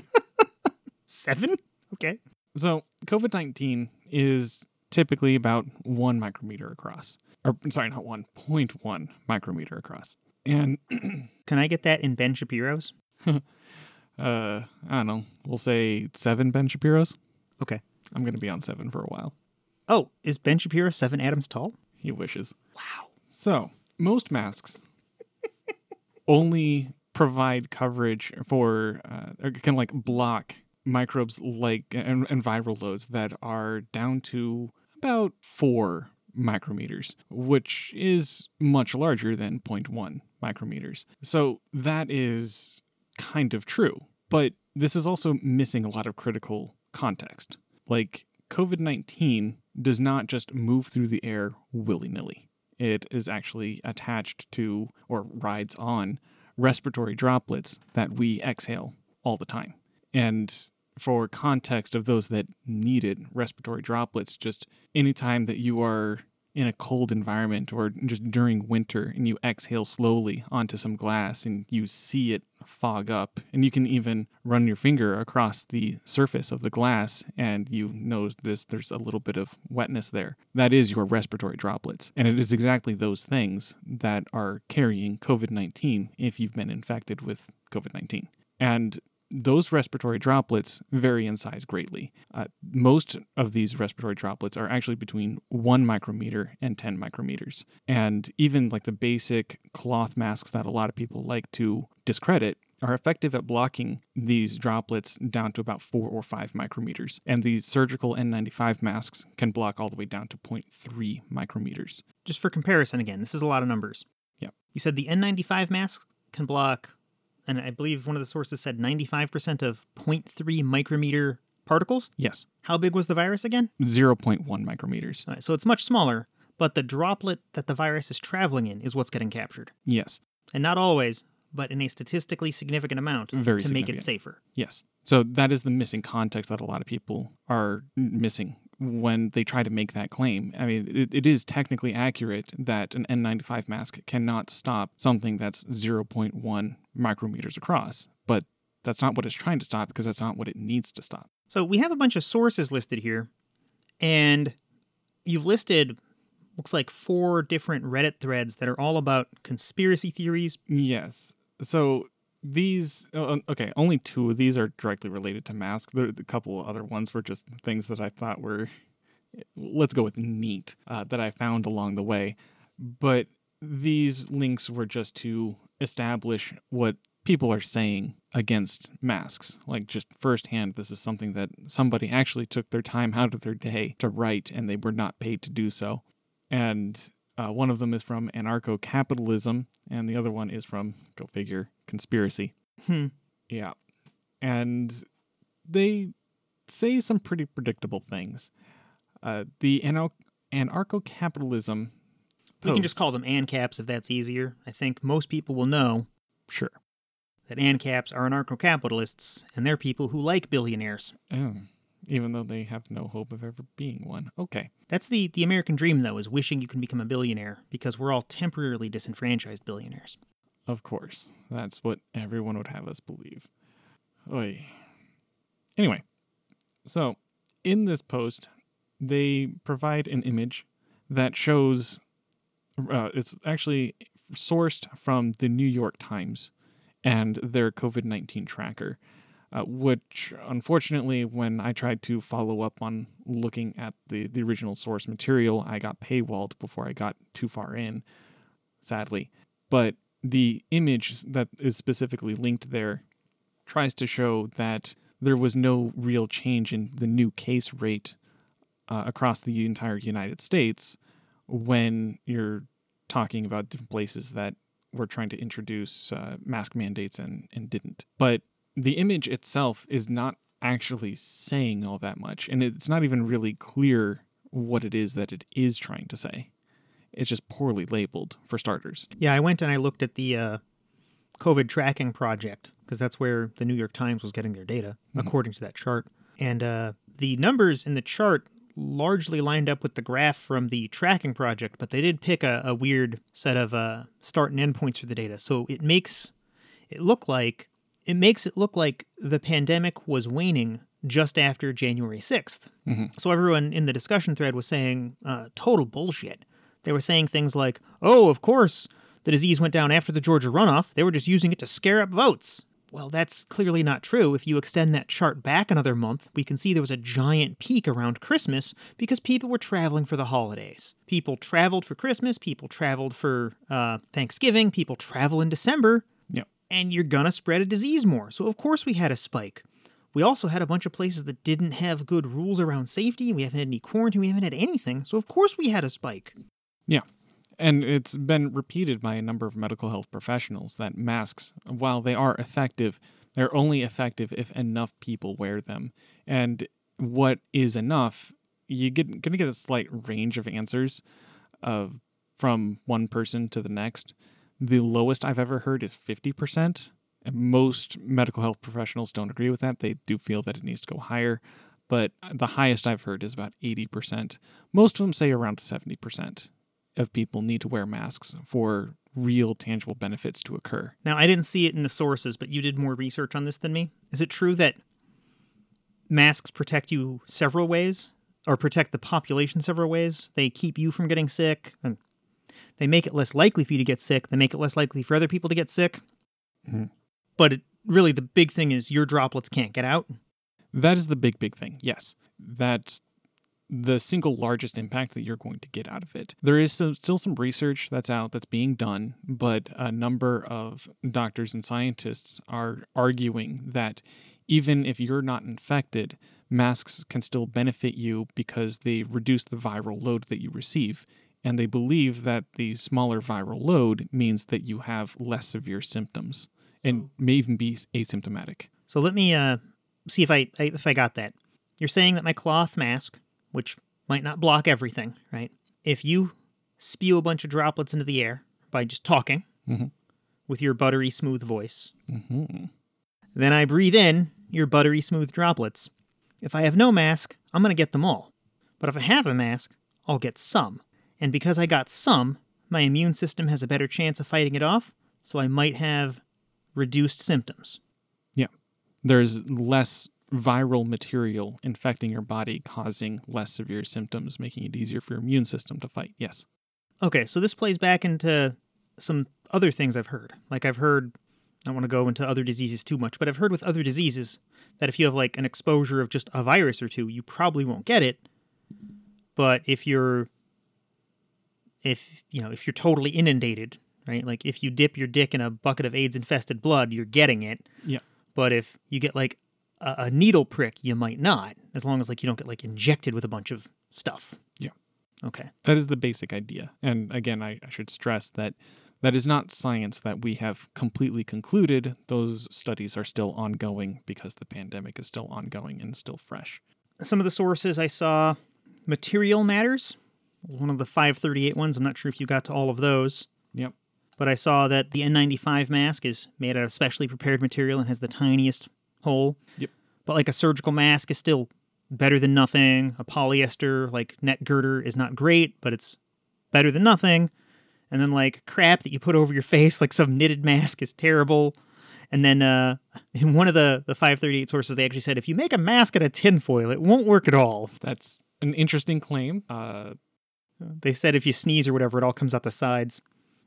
Speaker 1: Seven? Okay.
Speaker 2: So, COVID 19 is typically about one micrometer across. Or, sorry, not one, 0.1 micrometer across. And, [CLEARS THROAT]
Speaker 1: Can I get that in Ben Shapiro's? [LAUGHS]
Speaker 2: uh, I don't know, we'll say seven Ben Shapiro's.
Speaker 1: Okay.
Speaker 2: I'm going to be on seven for a while.
Speaker 1: Oh, is Ben Shapiro seven atoms tall?
Speaker 2: He wishes.
Speaker 1: Wow.
Speaker 2: So, most masks [LAUGHS] only provide coverage for, uh, can like block microbes like and, and viral loads that are down to about four micrometers, which is much larger than 0.1 micrometers. So, that is kind of true. But this is also missing a lot of critical context. Like, COVID 19 does not just move through the air willy nilly. It is actually attached to or rides on respiratory droplets that we exhale all the time. And for context of those that needed respiratory droplets, just anytime that you are in a cold environment or just during winter and you exhale slowly onto some glass and you see it fog up. And you can even run your finger across the surface of the glass and you know this there's a little bit of wetness there. That is your respiratory droplets. And it is exactly those things that are carrying covid-19 if you've been infected with covid-19 and those respiratory droplets vary in size greatly. Uh, most of these respiratory droplets are actually between 1 micrometer and 10 micrometers. And even like the basic cloth masks that a lot of people like to discredit are effective at blocking these droplets down to about 4 or 5 micrometers. And these surgical N95 masks can block all the way down to 0.3 micrometers.
Speaker 1: Just for comparison again, this is a lot of numbers.
Speaker 2: Yeah.
Speaker 1: You said the N95 mask can block and I believe one of the sources said 95% of 0.3 micrometer particles.
Speaker 2: Yes.
Speaker 1: How big was the virus again?
Speaker 2: 0.1 micrometers.
Speaker 1: Right, so it's much smaller, but the droplet that the virus is traveling in is what's getting captured.
Speaker 2: Yes.
Speaker 1: And not always, but in a statistically significant amount
Speaker 2: Very
Speaker 1: to make it safer.
Speaker 2: Yes. So that is the missing context that a lot of people are missing when they try to make that claim. I mean, it, it is technically accurate that an N95 mask cannot stop something that's 0.1 micrometers across, but that's not what it's trying to stop because that's not what it needs to stop.
Speaker 1: So we have a bunch of sources listed here, and you've listed looks like four different Reddit threads that are all about conspiracy theories.
Speaker 2: Yes. So these, uh, okay, only two of these are directly related to masks. There, a couple other ones were just things that I thought were, let's go with neat, uh, that I found along the way. But these links were just to establish what people are saying against masks. Like, just firsthand, this is something that somebody actually took their time out of their day to write, and they were not paid to do so. And uh, one of them is from anarcho capitalism, and the other one is from, go figure, conspiracy.
Speaker 1: Hmm.
Speaker 2: Yeah. And they say some pretty predictable things. Uh, the anarcho capitalism.
Speaker 1: We can oh. just call them ANCAPs if that's easier. I think most people will know
Speaker 2: Sure.
Speaker 1: that ANCAPs are anarcho capitalists, and they're people who like billionaires.
Speaker 2: Oh, even though they have no hope of ever being one. Okay.
Speaker 1: That's the, the American dream, though, is wishing you can become a billionaire because we're all temporarily disenfranchised billionaires.
Speaker 2: Of course. That's what everyone would have us believe. Oy. Anyway, so in this post, they provide an image that shows uh, it's actually sourced from the New York Times and their COVID 19 tracker. Uh, which unfortunately, when I tried to follow up on looking at the, the original source material, I got paywalled before I got too far in, sadly. But the image that is specifically linked there tries to show that there was no real change in the new case rate uh, across the entire United States when you're talking about different places that were trying to introduce uh, mask mandates and, and didn't. But the image itself is not actually saying all that much, and it's not even really clear what it is that it is trying to say. It's just poorly labeled, for starters.
Speaker 1: Yeah, I went and I looked at the uh, COVID tracking project because that's where the New York Times was getting their data, according to that chart. And uh, the numbers in the chart largely lined up with the graph from the tracking project, but they did pick a, a weird set of uh, start and end points for the data. So it makes it look like it makes it look like the pandemic was waning just after January 6th. So everyone in the discussion thread was saying uh, total bullshit. They were saying things like, oh, of course, the disease went down after the Georgia runoff. They were just using it to scare up votes. Well, that's clearly not true. If you extend that chart back another month, we can see there was a giant peak around Christmas because people were traveling for the holidays. People traveled for Christmas, people traveled for uh, Thanksgiving, people travel in December,
Speaker 2: Yep.
Speaker 1: and you're gonna spread a disease more. So, of course, we had a spike. We also had a bunch of places that didn't have good rules around safety. We haven't had any quarantine. We haven't had anything. So, of course, we had a spike.
Speaker 2: Yeah. And it's been repeated by a number of medical health professionals that masks, while they are effective, they're only effective if enough people wear them. And what is enough, you get gonna get a slight range of answers uh, from one person to the next. The lowest I've ever heard is 50%. And most medical health professionals don't agree with that. They do feel that it needs to go higher. but the highest I've heard is about 80%. Most of them say around 70% of people need to wear masks for real tangible benefits to occur.
Speaker 1: Now, I didn't see it in the sources, but you did more research on this than me. Is it true that masks protect you several ways or protect the population several ways? They keep you from getting sick and they make it less likely for you to get sick. They make it less likely for other people to get sick.
Speaker 2: Mhm.
Speaker 1: But it, really, the big thing is your droplets can't get out.
Speaker 2: That is the big, big thing. Yes. That's the single largest impact that you're going to get out of it. There is some, still some research that's out that's being done, but a number of doctors and scientists are arguing that even if you're not infected, masks can still benefit you because they reduce the viral load that you receive. And they believe that the smaller viral load means that you have less severe symptoms and may even be asymptomatic.
Speaker 1: So let me uh, see if I if I got that. You're saying that my cloth mask, which might not block everything, right? If you spew a bunch of droplets into the air by just talking
Speaker 2: Mhm.
Speaker 1: with your buttery smooth voice,
Speaker 2: hmm
Speaker 1: then I breathe in your buttery smooth droplets. If I have no mask, I'm going to get them all. But if I have a mask, I'll get some. And because I got some, my immune system has a better chance of fighting it off, so I might have reduced symptoms. Yeah.
Speaker 2: There's less viral material infecting your body, causing less severe symptoms, making it easier for your immune system to fight. Yes.
Speaker 1: Okay, so this plays back into some other things I've heard. Like I've heard, I don't want to go into other diseases too much, but I've heard with other diseases that if you have like an exposure of just a virus or two, you probably won't get it. But if you're, if you know, if you're totally inundated, right? Like if you dip your dick in a bucket of AIDS infested blood, you're getting it.
Speaker 2: Yeah.
Speaker 1: But if you get like a, a needle prick, you might not, as long as like you don't get like injected with a bunch of stuff.
Speaker 2: Yeah.
Speaker 1: Okay.
Speaker 2: That is the basic idea. And again, I, I should stress that that is not science that we have completely concluded. Those studies are still ongoing because the pandemic is still ongoing and still fresh.
Speaker 1: some of the sources I saw Material Matters, one of the 538 ones. I'm not sure if you got to all of those,
Speaker 2: Yep.
Speaker 1: but I saw that the N95 mask is made out of specially prepared material and has the tiniest hole.
Speaker 2: Yep.
Speaker 1: But like a surgical mask is still better than nothing. A polyester like neck gaiter is not great, but it's better than nothing. And then like crap that you put over your [LAUGHS] face, like some knitted mask is terrible. And then uh, [LAUGHS] in one of the, the 538 sources, they actually said if you make a mask out of tinfoil, it won't work at all.
Speaker 2: That's an interesting claim. Uh,
Speaker 1: They said if you sneeze or whatever, it all comes out the sides.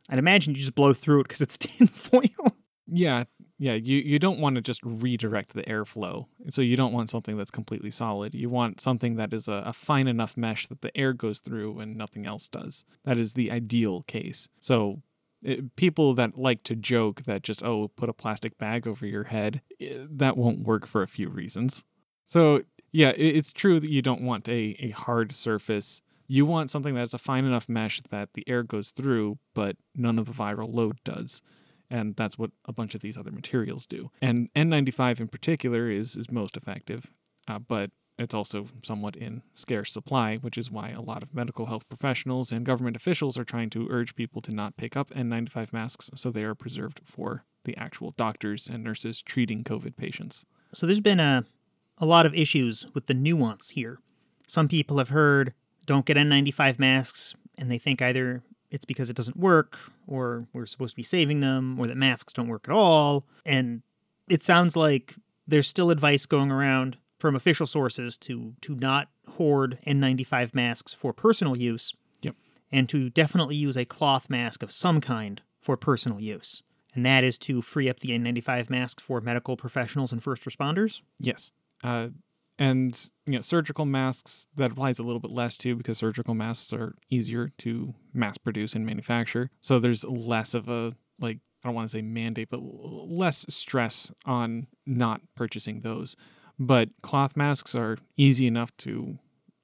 Speaker 1: I'd imagine you just blow through it because it's [LAUGHS] tinfoil.
Speaker 2: yeah, yeah. You you don't want to just redirect the airflow. So you don't want something that's completely solid. You want something that is a, a fine enough mesh that the air goes through and nothing else does. That is the ideal case. So it, people that like to joke that just oh put a plastic bag over your head eh, that won't work for a few reasons. So yeah, it, it's true that you don't want a, a hard surface. You want something that's a fine enough mesh that the air goes through, but none of the viral load does and that's what a bunch of these other materials do. And N95 in particular is is most effective, uh, but it's also somewhat in scarce supply, which is why a lot of medical health professionals and government officials are trying to urge people to not pick up N95 masks so they are preserved for the actual doctors and nurses treating COVID patients.
Speaker 1: So there's been a, a lot of issues with the nuance here. Some people have heard don't get N95 masks, and they think either it's because it doesn't work, or we're supposed to be saving them, or that masks don't work at all. And it sounds like there's still advice going around from official sources to to not hoard N95 masks for personal use.
Speaker 2: Yep.
Speaker 1: And to definitely use a cloth mask of some kind for personal use. And that is to free up the N95 mask for medical professionals and first responders.
Speaker 2: Yes. Uh, and you know, surgical masks that applies a little bit less to because surgical masks are easier to mass produce and manufacture. So there's less of a like I don't want to say mandate, but less stress on not purchasing those. But cloth masks are easy enough to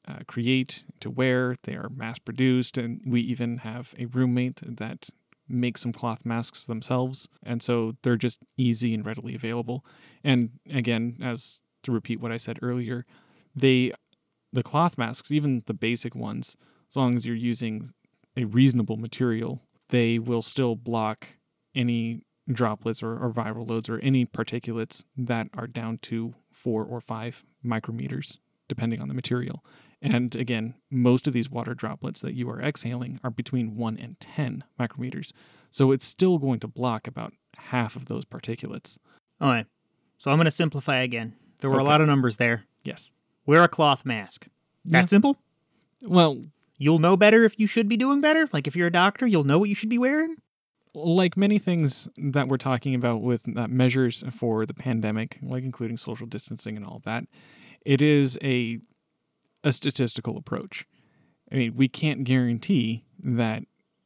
Speaker 2: uh, create, to wear. They are mass produced, and we even have a roommate that makes some cloth masks themselves, and so they're just easy and readily available. And again, as to repeat what I said earlier, they the cloth masks, even the basic ones, as long as you're using a reasonable material, they will still block any droplets or, or viral loads or any particulates that are down to four or five micrometers depending on the material. And again, most of these water droplets that you are exhaling are between 1 and 10 micrometers. So it's still going to block about half of those particulates.
Speaker 1: All right. So I'm going to simplify again. There were a lot of numbers there.
Speaker 2: Yes.
Speaker 1: Wear a cloth mask. That
Speaker 2: Yeah.
Speaker 1: simple?
Speaker 2: Well,
Speaker 1: You'll know better if you should be doing better. Like if you're a doctor, you'll know what you should be wearing.
Speaker 2: like many things that we're talking about with uh, measures for the pandemic, like including social distancing and all that, it is a a statistical approach. I mean, we can't guarantee that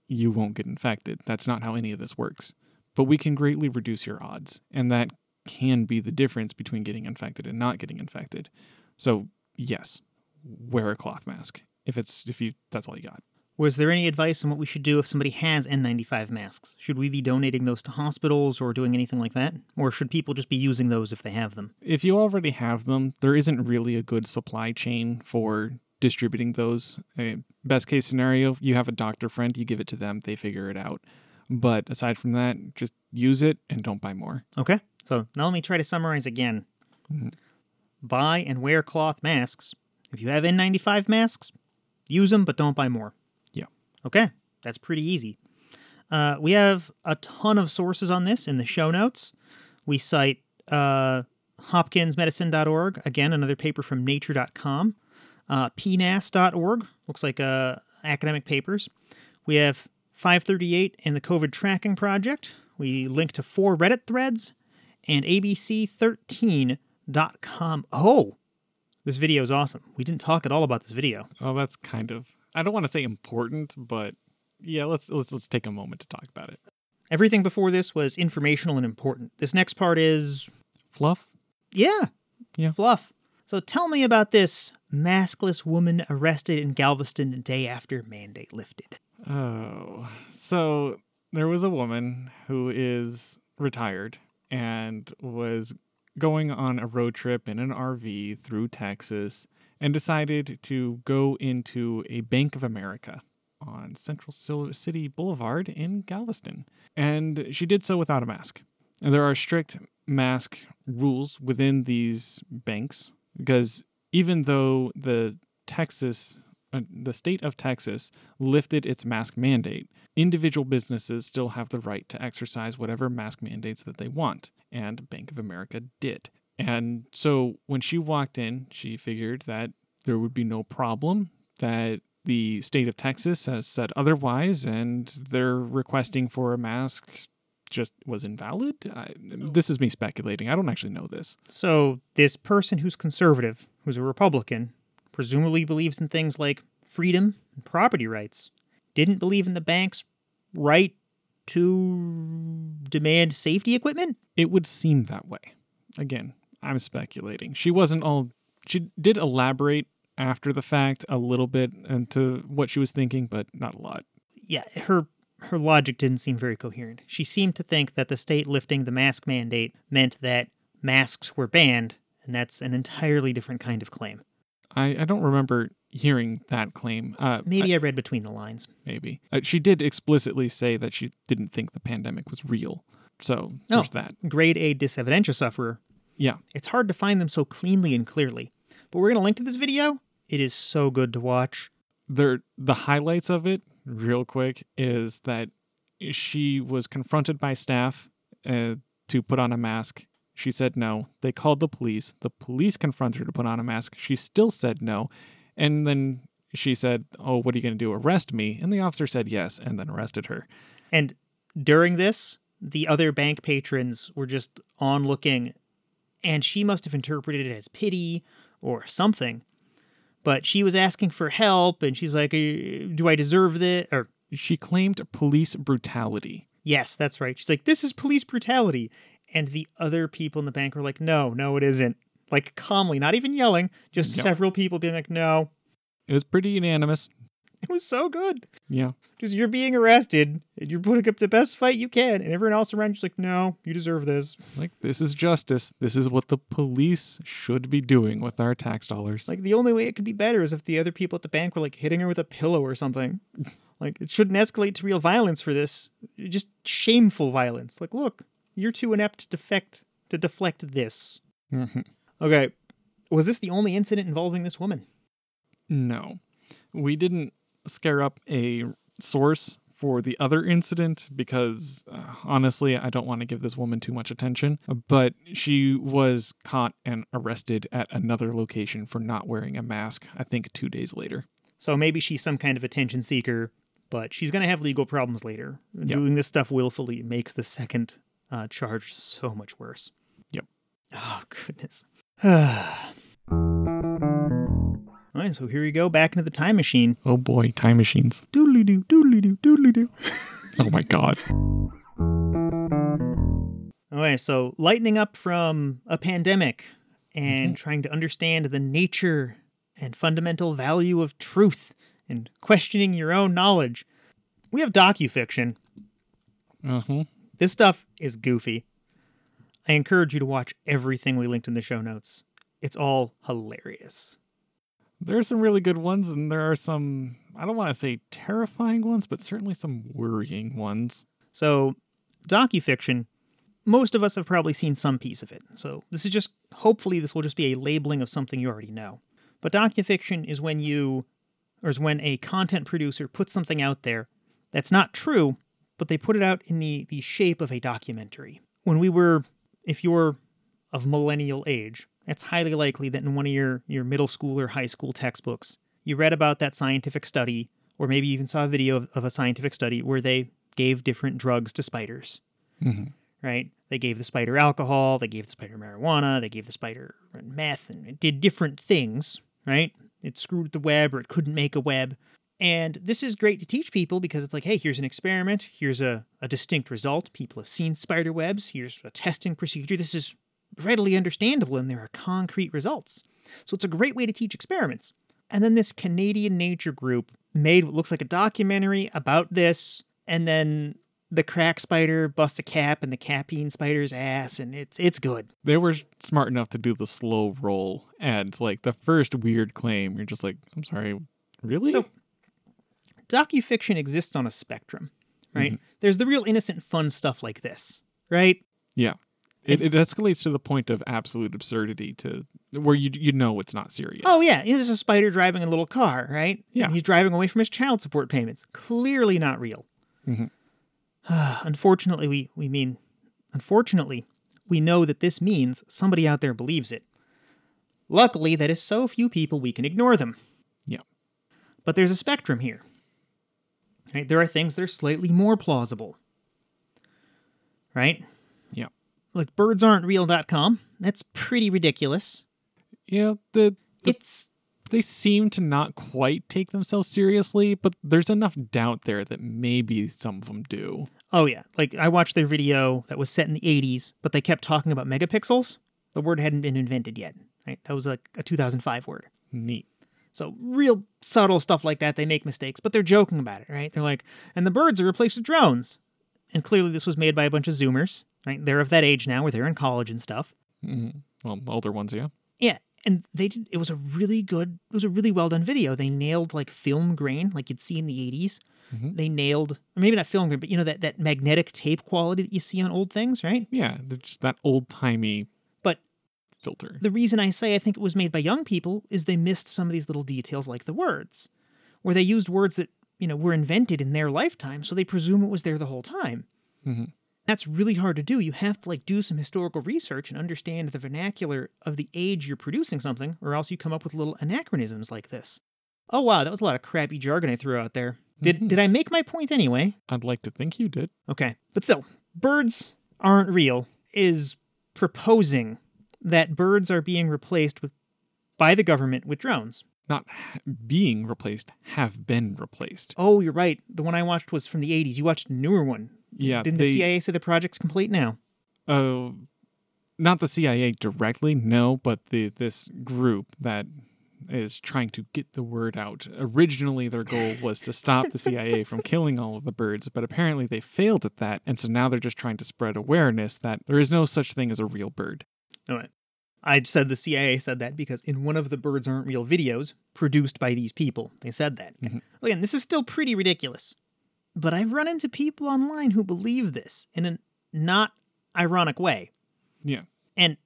Speaker 2: you won't get infected. That's not how any of this works. But we can greatly reduce your odds, and that can be the difference between getting infected and not getting infected. So, yes, wear a cloth mask if it's if you that's all you got.
Speaker 1: Was there any advice on what we should do if somebody has N95 masks? Should we be donating those to hospitals or doing anything like that? Or should people just be using those if they have them?
Speaker 2: if you already have them, there isn't really a good supply chain for distributing those. Uh, best case scenario, you have a doctor friend, you give it to them, they figure it out. But aside from that, just use it and don't buy more.
Speaker 1: Okay. So now let me try to summarize again.
Speaker 2: Mhm.
Speaker 1: Buy and wear cloth masks. If you have N95 masks, use them, but don't buy more.
Speaker 2: Yeah.
Speaker 1: Okay. That's pretty easy. Uh, we have a ton of sources on this in the show notes. We cite uh, hopkinsmedicine.org, again, another paper from nature.com, uh, pnas.org, looks like uh, academic papers. We have 538 and the COVID Tracking Project. We link to four Reddit threads and abc13.com. Oh, this video is awesome. We didn't talk at all about this video.
Speaker 2: Oh, that's kind of I don't want to say important, but yeah, let's let's let's take a moment to talk about it.
Speaker 1: Everything before this was informational and important. This next part is,
Speaker 2: Fluff?
Speaker 1: yeah,
Speaker 2: Yeah.
Speaker 1: fluff. So tell me about this maskless woman arrested in Galveston the day after mandate lifted.
Speaker 2: Oh, so there was a woman who is retired and was going on a road trip in an RV through Texas and decided to go into a Bank of America on Central City Boulevard in Galveston. And she did so without a mask. And there are strict mask rules within these banks because even though the Texas uh, the state of Texas lifted its mask mandate, individual businesses still have the right to exercise whatever mask mandates that they want, and Bank of America did. And so when she walked in, she figured that there would be no problem, that the state of Texas has said otherwise, and their requesting for a mask just was invalid. I, this is me speculating. I don't actually know this.
Speaker 1: So this person who's conservative, who's a Republican, presumably believes in things like freedom and property rights, didn't believe in the bank's right to demand safety equipment?
Speaker 2: It would seem that way. Again, I'm speculating. She wasn't all. She did elaborate after the fact a little bit into what she was thinking, but not a lot.
Speaker 1: Yeah, her her logic didn't seem very coherent. She seemed to think that the state lifting the mask mandate meant that masks were banned, and that's an entirely different kind of claim.
Speaker 2: I, I don't remember hearing that claim. Uh,
Speaker 1: Maybe
Speaker 2: I-
Speaker 1: I read between the lines.
Speaker 2: maybe. Uh, she did explicitly say that she didn't think the pandemic was real. So there's that.
Speaker 1: Grade A dysevidentia sufferer.
Speaker 2: Yeah.
Speaker 1: It's hard to find them so cleanly and clearly. But we're going to link to this video. It is so good to watch.
Speaker 2: there the highlights of it real quick is that she was confronted by staff uh, to put on a mask she said no they called the police the police confronted her to put on a mask she still said no and then she said oh what are you going to do arrest me and the officer said yes and then arrested her
Speaker 1: And during this, the other bank patrons were just on looking, and she must have interpreted it as pity or something. But she was asking for help, and she's like, "Uh, Do I deserve this? Or,
Speaker 2: she claimed police brutality
Speaker 1: yes, that's right. She's like, This is police brutality. And the other people in the bank were like, No, no, it isn't. Like, calmly, not even yelling, just several people being like, No.
Speaker 2: it was pretty unanimous
Speaker 1: It was so good.
Speaker 2: yeah
Speaker 1: Just you're being arrested, and you're putting up the best fight you can, and everyone else around you's like, No, you deserve this.
Speaker 2: like this is justice this is what the police should be doing with our tax dollars
Speaker 1: Like the only way it could be better is if the other people at the bank were like hitting her with a pillow or something. [LAUGHS] like it shouldn't escalate to real violence for this. Just shameful violence. Like, look, you're too inept to defect to deflect this.
Speaker 2: Mhm.
Speaker 1: Okay. Was this the only incident involving this woman?
Speaker 2: No, we didn't scare up a source for the other incident because uh, honestly, I don't want to give this woman too much attention. But she was caught and arrested at another location for not wearing a mask, I think two days later.
Speaker 1: So maybe she's some kind of attention seeker, but she's going to have legal problems later. Doing this stuff willfully makes the second uh, charge so much worse.
Speaker 2: Yep.
Speaker 1: Oh, goodness. [SIGHS] All right, so here we go back into the time machine.
Speaker 2: Oh boy, time machines.
Speaker 1: Doodly doo, doodly doo, doodly doo. [LAUGHS]
Speaker 2: Oh my god.
Speaker 1: Okay, so lightening up from a pandemic and trying to understand the nature and fundamental value of truth and questioning your own knowledge. We have docufiction.
Speaker 2: Uh huh.
Speaker 1: This stuff is goofy. I encourage you to watch everything we linked in the show notes. It's all hilarious.
Speaker 2: There are some really good ones, and there are some, I don't want to say terrifying ones, but certainly some worrying ones.
Speaker 1: So, docufiction, most of us have probably seen some piece of it. So, this is just, hopefully, this will just be a labeling of something you already know. But docufiction is when you, or is when a content producer puts something out there that's not true, but they put it out in the, the shape of a documentary. When we were, if you're of millennial age, it's highly likely that in one of your, your middle school or high school textbooks, you read about that scientific study, or maybe even saw a video of, of a scientific study where they gave different drugs to spiders. Mm-hmm. Right? They gave the spider alcohol, they gave the spider marijuana, they gave the spider meth, and it did different things, right? It screwed the web or it couldn't make a web. And this is great to teach people because it's like, hey, here's an experiment, here's a, a distinct result. People have seen spider webs, here's a testing procedure. This is readily understandable and there are concrete results. So it's a great way to teach experiments. And then this Canadian nature group made what looks like a documentary about this, and then the crack spider busts a cap in the caffeine spider's ass, and it's it's good.
Speaker 2: They were smart enough to do the slow roll, and like the first weird claim, you're just like, I'm sorry, really?
Speaker 1: So docufiction exists on a spectrum, right? There's the real innocent fun stuff like this, right?
Speaker 2: yeah. It, it escalates to the point of absolute absurdity to where you you know it's not serious.
Speaker 1: Oh yeah, there's a spider driving a little car, right?
Speaker 2: Yeah.
Speaker 1: And he's driving away from his child support payments. Clearly not real.
Speaker 2: Mhm. [SIGHS]
Speaker 1: unfortunately, we we mean, unfortunately, we know that this means somebody out there believes it. Luckily, that is so few people we can ignore them.
Speaker 2: Yeah.
Speaker 1: But there's a spectrum here. Right? There are things that are slightly more plausible. Right?
Speaker 2: Yeah.
Speaker 1: Like birdsaren'treal.com. That's pretty ridiculous.
Speaker 2: Yeah, the, the
Speaker 1: It's
Speaker 2: they seem to not quite take themselves seriously, but there's enough doubt there that maybe some of them do.
Speaker 1: Oh yeah, like I watched their video that was set in the 80s, but they kept talking about megapixels. The word hadn't been invented yet, right? That was like a 2005 word.
Speaker 2: Neat.
Speaker 1: So real subtle stuff like that, they make mistakes, but they're joking about it, right? They're like, and the birds are replaced with drones. And clearly this was made by a bunch of Zoomers, right? They're of that age now where they're in college and stuff.
Speaker 2: Mm-hmm. Well, older ones, yeah.
Speaker 1: Yeah, and they did. It was a really good. It was a really well done video. They nailed like film grain, like you'd see in the 80s. They nailed, maybe not film grain, but you know that that magnetic tape quality that you see on old things, right?
Speaker 2: Yeah, just that old timey filter.
Speaker 1: the reason I say I think it was made by young people is they missed some of these little details, like the words, where they used words that you know were invented in their lifetime, so they presume it was there the whole time.
Speaker 2: Mhm.
Speaker 1: That's really hard to do. You have to like do some historical research and understand the vernacular of the age you're producing something, or else you come up with little anachronisms like this. Oh wow, that was a lot of crappy jargon I threw out there. Did did I make my point anyway?
Speaker 2: I'd like to think you did.
Speaker 1: Okay. But still, birds aren't real is proposing that birds are being replaced with by the government with drones.
Speaker 2: Not ha- being replaced, have been replaced.
Speaker 1: Oh, you're right. The one I watched was from the 80s. You watched a newer one.
Speaker 2: Yeah,
Speaker 1: Didn't
Speaker 2: they-
Speaker 1: the CIA say the project's complete now?
Speaker 2: uh, not the CIA directly, no, but the this group that is trying to get the word out. Originally, their goal was to stop the CIA [LAUGHS] from killing all of the birds, but apparently they failed at that, and so now they're just trying to spread awareness that there is no such thing as a real bird.
Speaker 1: All right. I said the CIA said that because in one of the Birds Aren't Real videos produced by these people, they said that. Mm-hmm. Again, this is still pretty ridiculous. But I've run into people online who believe this in a not ironic way.
Speaker 2: Yeah,
Speaker 1: And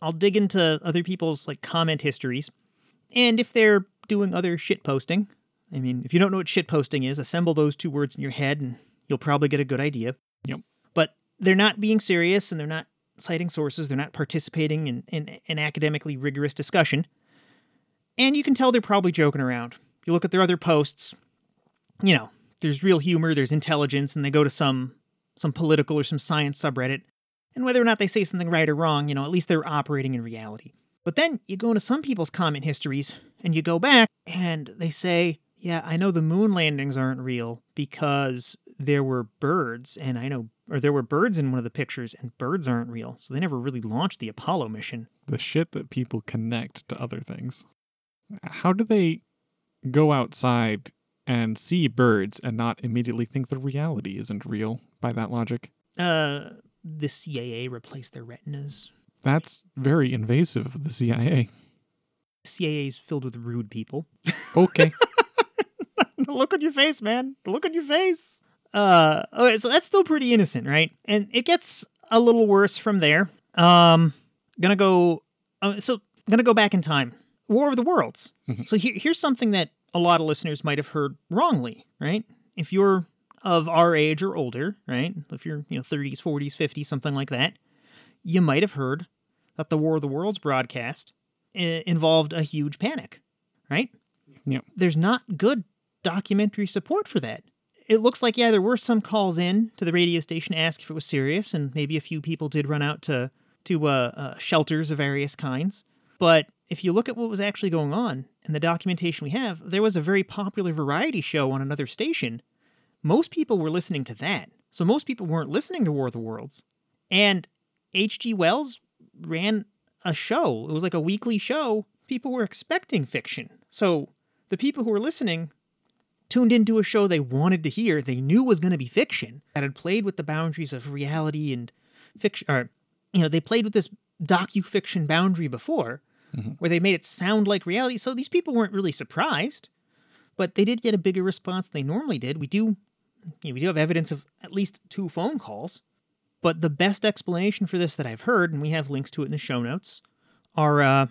Speaker 1: I'll dig into other people's like comment histories. And if they're doing other shit posting, I mean, if you don't know what shit posting is, assemble those two words in your head and you'll probably get a good idea.
Speaker 2: Yep.
Speaker 1: But they're not being serious and they're not citing sources, they're not participating in, in an academically rigorous discussion. And you can tell they're probably joking around. You look at their other posts, you know, there's real humor, there's intelligence, and they go to some some political or some science subreddit. And whether or not they say something right or wrong, you know, at least they're operating in reality. But then you go into some people's comment histories and you go back and they say, yeah, I know the moon landings aren't real because there were birds and I know or there were birds in one of the pictures and birds aren't real. So they never really launched the Apollo mission.
Speaker 2: The shit that people connect to other things. How do they go outside and see birds and not immediately think the reality isn't real by that logic?
Speaker 1: Uh the CIA replaced their retinas.
Speaker 2: That's very invasive of the CIA.
Speaker 1: The CIA is filled with rude people.
Speaker 2: Okay. [LAUGHS]
Speaker 1: look on your face, man. Look on your face. Uh, okay, so that's still pretty innocent, right? And it gets a little worse from there. Um, gonna go. Uh, so gonna go back in time. War of the Worlds. So here, here's something that a lot of listeners might have heard wrongly, right? If you're of our age or older, right? If you're you know 30s, 40s, 50s, something like that, you might have heard that the War of the Worlds broadcast uh, involved a huge panic, right?
Speaker 2: Yep.
Speaker 1: There's not good documentary support for that. It looks like, yeah, there were some calls in to the radio station to ask if it was serious, and maybe a few people did run out to, to uh, uh, shelters of various kinds. But if you look at what was actually going on and the documentation we have, there was a very popular variety show on another station. Most people were listening to that. So most people weren't listening to War of the Worlds. And H.G. Wells ran a show. It was like a weekly show. People were expecting fiction. So the people who were listening tuned into a show they wanted to hear, they knew was going to be fiction, that had played with the boundaries of reality and fiction. Or, you know, they played with this docu-fiction boundary before, where they made it sound like reality. So these people weren't really surprised, but they did get a bigger response than they normally did. We do, you know, we do have evidence of at least two phone calls. But the best explanation for this that I've heard, and we have links to it in the show notes, are uh,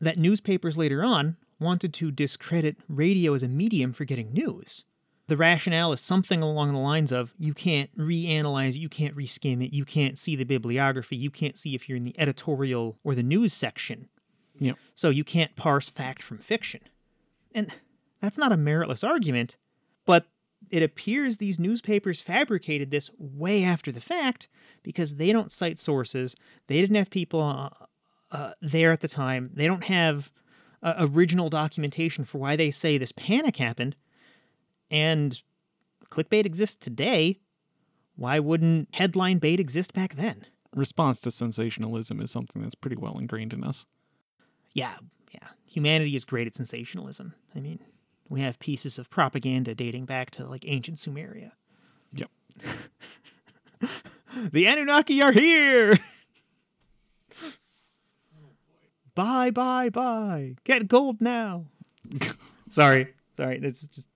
Speaker 1: that newspapers later on wanted to discredit radio as a medium for getting news. The rationale is something along the lines of you can't reanalyze you can't reskim it, you can't see the bibliography, you can't see if you're in the editorial or the news section.
Speaker 2: Yep.
Speaker 1: So you can't parse fact from fiction. And that's not a meritless argument, but it appears these newspapers fabricated this way after the fact because they don't cite sources. They didn't have people uh, uh, there at the time. They don't have uh, original documentation for why they say this panic happened. And clickbait exists today. Why wouldn't headline bait exist back then?
Speaker 2: Response to sensationalism is something that's pretty well ingrained in us.
Speaker 1: Yeah, yeah. Humanity is great at sensationalism. I mean, we have pieces of propaganda dating back to like ancient Sumeria.
Speaker 2: Yep. [LAUGHS]
Speaker 1: The Anunnaki are here! [LAUGHS] bye, bye, bye. Get gold now. [LAUGHS] sorry, sorry. This is just.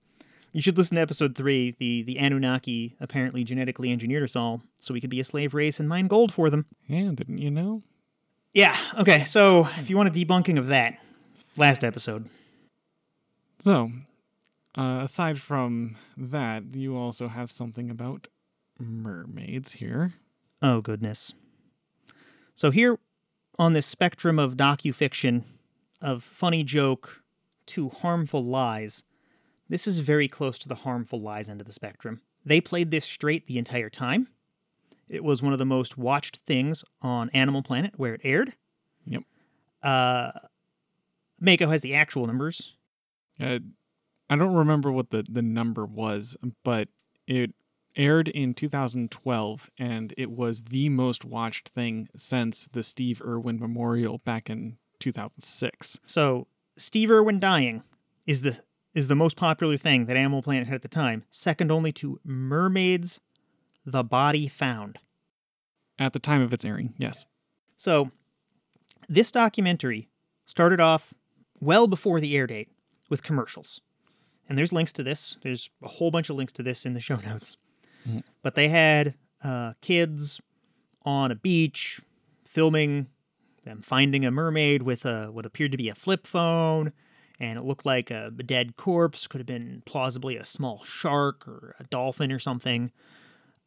Speaker 1: You should listen to episode three. The the Anunnaki apparently genetically engineered us all so we could be a slave race and mine gold for them.
Speaker 2: Yeah, didn't you know?
Speaker 1: Yeah. Okay. So if you want a debunking of that, last episode.
Speaker 2: So, uh, aside from that, you also have something about mermaids here.
Speaker 1: Oh goodness. So here on this spectrum of docufiction, of funny joke to harmful lies, this is very close to the harmful lies end of the spectrum. They played this straight the entire time. It was one of the most watched things on Animal Planet where it aired.
Speaker 2: Yep.
Speaker 1: Uh, Mako has the actual numbers.
Speaker 2: Uh, I don't remember what the, the number was, but it aired in 2012 and it was the most watched thing since the Steve Irwin Memorial back in 2006.
Speaker 1: So Steve Irwin dying is the is the most popular thing that Animal Planet had at the time, second only to Mermaids the Body Found.
Speaker 2: At the time of its airing, yes.
Speaker 1: So, this documentary started off well before the air date with commercials. And there's links to this. There's a whole bunch of links to this in the show [LAUGHS] notes.
Speaker 2: Mhm.
Speaker 1: But they had uh, kids on a beach filming them finding a mermaid with a what appeared to be a flip phone, and it looked like a dead corpse. Could have been plausibly a small shark or a dolphin or something.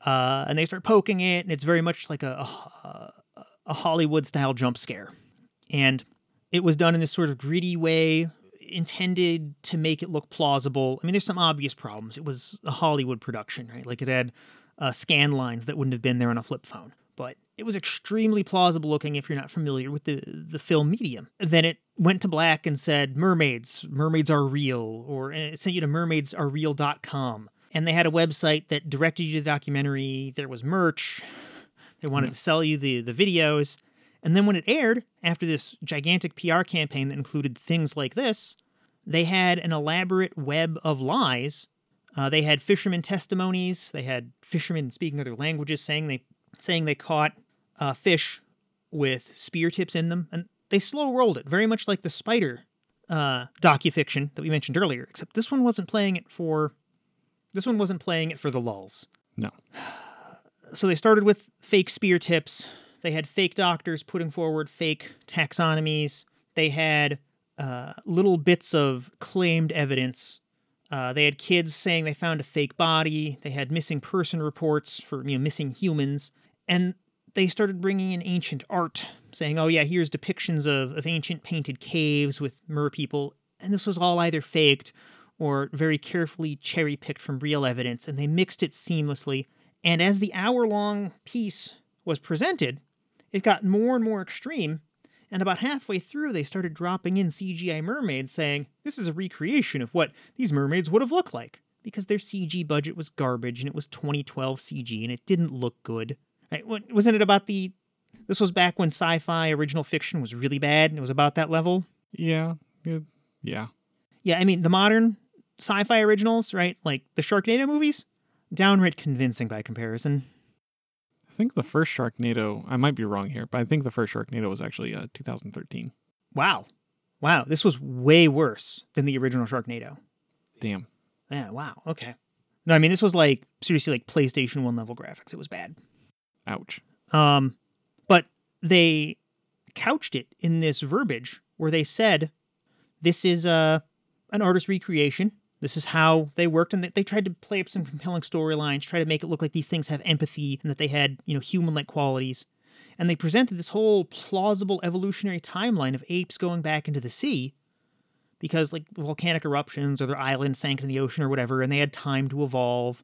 Speaker 1: Uh, and they start poking it, and it's very much like a, a, a Hollywood style jump scare. And it was done in this sort of gritty way, intended to make it look plausible. I mean, there's some obvious problems. It was a Hollywood production, right? Like it had uh, scan lines that wouldn't have been there on a flip phone. But it was extremely plausible looking if you're not familiar with the, the film medium. Then it went to black and said, mermaids, mermaids are real, or it sent you to mermaidsarereal.com and they had a website that directed you to the documentary. There was merch. They wanted to sell you the the videos. And then when it aired, after this gigantic PR campaign that included things like this, they had an elaborate web of lies. Uh, they had fishermen testimonies. They had fishermen speaking other languages saying they saying they caught uh, fish with spear tips in them, and they slow rolled it very much like the spider uh, docufiction that we mentioned earlier. Except this one wasn't playing it for this one wasn't playing it for the lulz.
Speaker 2: No.
Speaker 1: So they started with fake spear tips. They had fake doctors putting forward fake taxonomies. They had uh, little bits of claimed evidence. Uh, they had kids saying they found a fake body. They had missing person reports for you know missing humans, and they started bringing in ancient art, saying, "Oh yeah, here's depictions of of ancient painted caves with mer people." And this was all either faked or very carefully cherry picked from real evidence, and they mixed it seamlessly. And as the hour long piece was presented, it got more and more extreme. And about halfway through, they started dropping in CGI mermaids saying, This is a recreation of what these mermaids would have looked like. Because their CG budget was garbage and it was 2012 CG and it didn't look good. Right? Wasn't it about the. This was back when sci fi original fiction was really bad and it was about that level?
Speaker 2: Yeah. Yeah.
Speaker 1: Yeah, I mean, the modern sci-fi originals, right? Like the Sharknado movies, downright convincing by comparison.
Speaker 2: I think the first Sharknado, I might be wrong here, but I think the first Sharknado was actually uh, 2013.
Speaker 1: Wow. Wow, this was way worse than the original Sharknado.
Speaker 2: Damn.
Speaker 1: Yeah, wow. Okay. No, I mean this was like seriously like PlayStation 1 level graphics. It was bad.
Speaker 2: Ouch.
Speaker 1: Um but they couched it in this verbiage where they said this is a uh, an artist recreation this is how they worked, and they, they tried to play up some compelling storylines, try to make it look like these things have empathy and that they had, you know, human-like qualities. And they presented this whole plausible evolutionary timeline of apes going back into the sea because like volcanic eruptions or their island sank in the ocean or whatever, and they had time to evolve.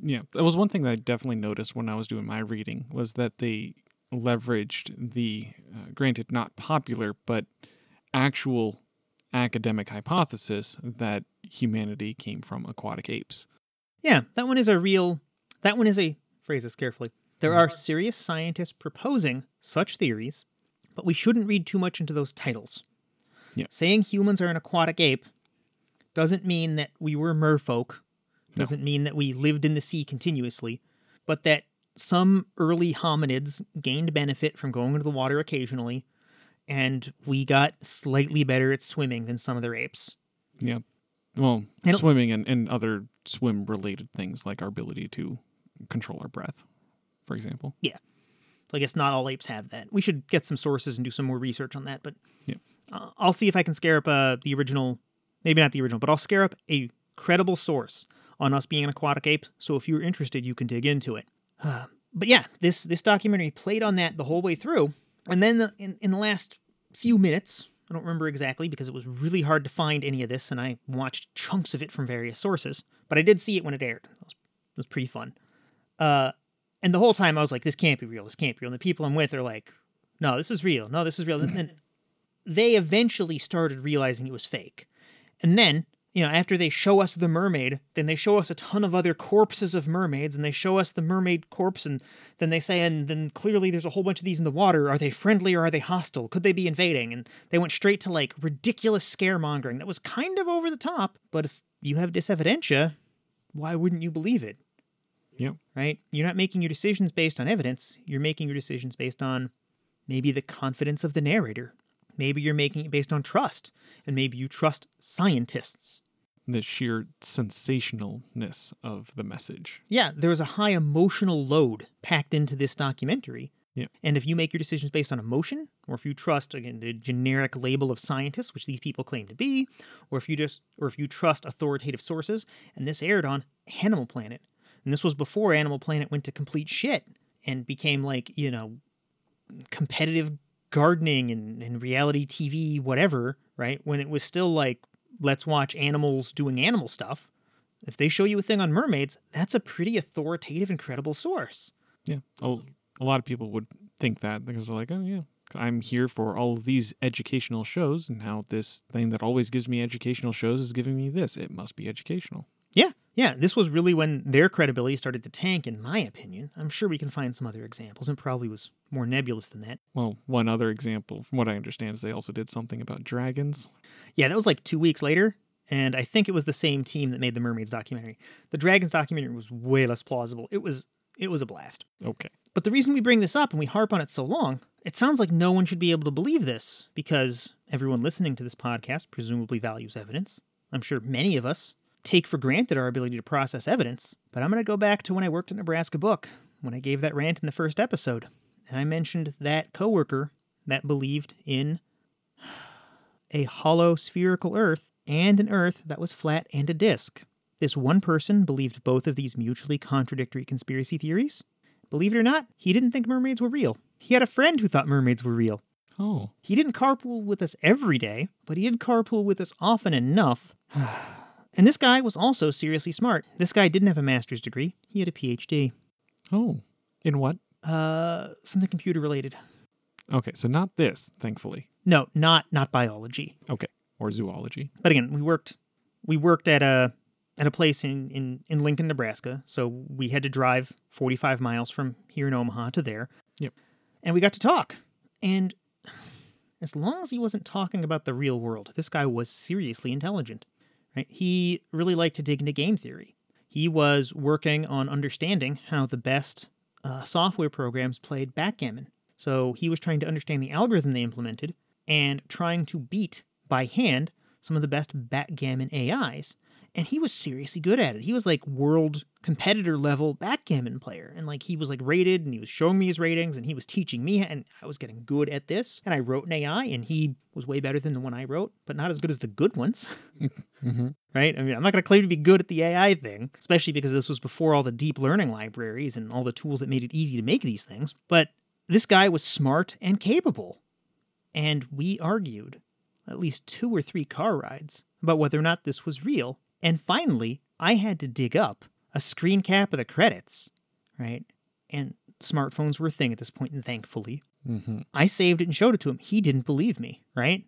Speaker 2: Yeah, that was one thing that I definitely noticed when I was doing my reading was that they leveraged the, uh, granted not popular, but actual academic hypothesis that humanity came from aquatic apes.
Speaker 1: Yeah, that one is a real. That one is a. Phrase this carefully. There are serious scientists proposing such theories, but we shouldn't read too much into those titles.
Speaker 2: Yeah.
Speaker 1: Saying humans are an aquatic ape doesn't mean that we were merfolk, doesn't no. mean that we lived in the sea continuously, but that some early hominids gained benefit from going into the water occasionally and we got slightly better at swimming than some of the apes.
Speaker 2: Yeah. Well, and swimming and, and other swim related things like our ability to control our breath, for example.
Speaker 1: Yeah. So I guess not all apes have that. We should get some sources and do some more research on that. But
Speaker 2: yeah.
Speaker 1: Uh, I'll see if I can scare up uh, the original, maybe not the original, but I'll scare up a credible source on us being an aquatic ape. So if you're interested, you can dig into it. Uh, [SIGHS] but yeah, this this documentary played on that the whole way through, and then the, in, in the last few minutes, I don't remember exactly because it was really hard to find any of this, and I watched chunks of it from various sources, but I did see it when it aired. It was, it was pretty fun. Uh, and the whole time I was like, this can't be real. This can't be real. And the people I'm with are like, no, this is real. No, this is real. And [LAUGHS] they eventually started realizing it was fake. And then you know, after they show us the mermaid, then they show us a ton of other corpses of mermaids, and they show us the mermaid corpse, and then they say, and then clearly there's a whole bunch of these in the water. Are they friendly or are they hostile? Could they be invading? And they went straight to like ridiculous scaremongering that was kind of over the top. But if you have dysevidentia, why wouldn't you believe it?
Speaker 2: Yep.
Speaker 1: Right? You're not making your decisions based on evidence. You're making your decisions based on maybe the confidence of the narrator Maybe you're making it based on trust, and maybe you trust scientists.
Speaker 2: The sheer sensationalness of the message.
Speaker 1: Yeah, there was a high emotional load packed into this documentary
Speaker 2: Yeah.
Speaker 1: And if you make your decisions based on emotion, or if you trust again the generic label of scientists, which these people claim to be, or if you just or if you trust authoritative sources, and this aired on Animal Planet, and this was before Animal Planet went to complete shit and became like you know competitive gardening and, and reality TV, whatever, right? When it was still like, let's watch animals doing animal stuff. If they show you a thing on mermaids, that's a pretty authoritative and credible source.
Speaker 2: Yeah. A, a lot of people would think that because they're like, oh, yeah, I'm here for all of these educational shows, and now this thing that always gives me educational shows is giving me this. It must be educational.
Speaker 1: Yeah, yeah. This was really when their credibility started to tank, in my opinion. I'm sure we can find some other examples, and probably was more nebulous than that.
Speaker 2: Well, one other example, from what I understand, is they also did something about dragons.
Speaker 1: Yeah, that was like two weeks later, and I think it was the same team that made the Mermaids documentary. The Dragons documentary was way less plausible. It was it was a blast.
Speaker 2: Okay.
Speaker 1: But the reason we bring this up and we harp on it so long, it sounds like no one should be able to believe this because everyone listening to this podcast presumably values evidence. I'm sure many of us take for granted our ability to process evidence, but I'm going to go back to when I worked at Nebraska Book, when I gave that rant in the first episode, and I mentioned that coworker that believed in [SIGHS] a hollow spherical Earth and an Earth that was flat and a disk. This one person believed both of these mutually contradictory conspiracy theories. Believe it or not, he didn't think mermaids were real. He had a friend who thought mermaids were real.
Speaker 2: Oh.
Speaker 1: He didn't carpool with us every day, but he did carpool with us often enough. [SIGHS] and this guy was also seriously smart. This guy didn't have a master's degree, he had a PhD.
Speaker 2: Oh. In what?
Speaker 1: Uh, something computer related.
Speaker 2: Okay, so not this, thankfully.
Speaker 1: No, not not biology.
Speaker 2: Okay. Or zoology.
Speaker 1: But again, we worked we worked at a at a place in, in, in Lincoln, Nebraska. So we had to drive 45 miles from here in Omaha to there.
Speaker 2: Yep.
Speaker 1: And we got to talk. And [SIGHS] as long as he wasn't talking about the real world, this guy was seriously intelligent. Right? He really liked to dig into game theory. He was working on understanding how the best uh, software programs played backgammon. So he was trying to understand the algorithm they implemented and trying to beat by hand some of the best backgammon AIs. And he was seriously good at it. He was like world competitor level backgammon player. And like he was like rated and he was showing me his ratings and he was teaching me and I was getting good at this. And I wrote an AI and he was way better than the one I wrote, but not as good as the good ones. [LAUGHS]
Speaker 2: Mm-hmm.
Speaker 1: right? I mean, I'm not going to claim to be good at the AI thing, especially because this was before all the deep learning libraries and all the tools that made it easy to make these things. But this guy was smart and capable. And we argued at least two or three car rides about whether or not this was real. And finally, I had to dig up a screen cap of the credits, right? And smartphones were a thing at this point, and thankfully,
Speaker 2: Mm-hmm.
Speaker 1: I saved it and showed it to him. He didn't believe me, right?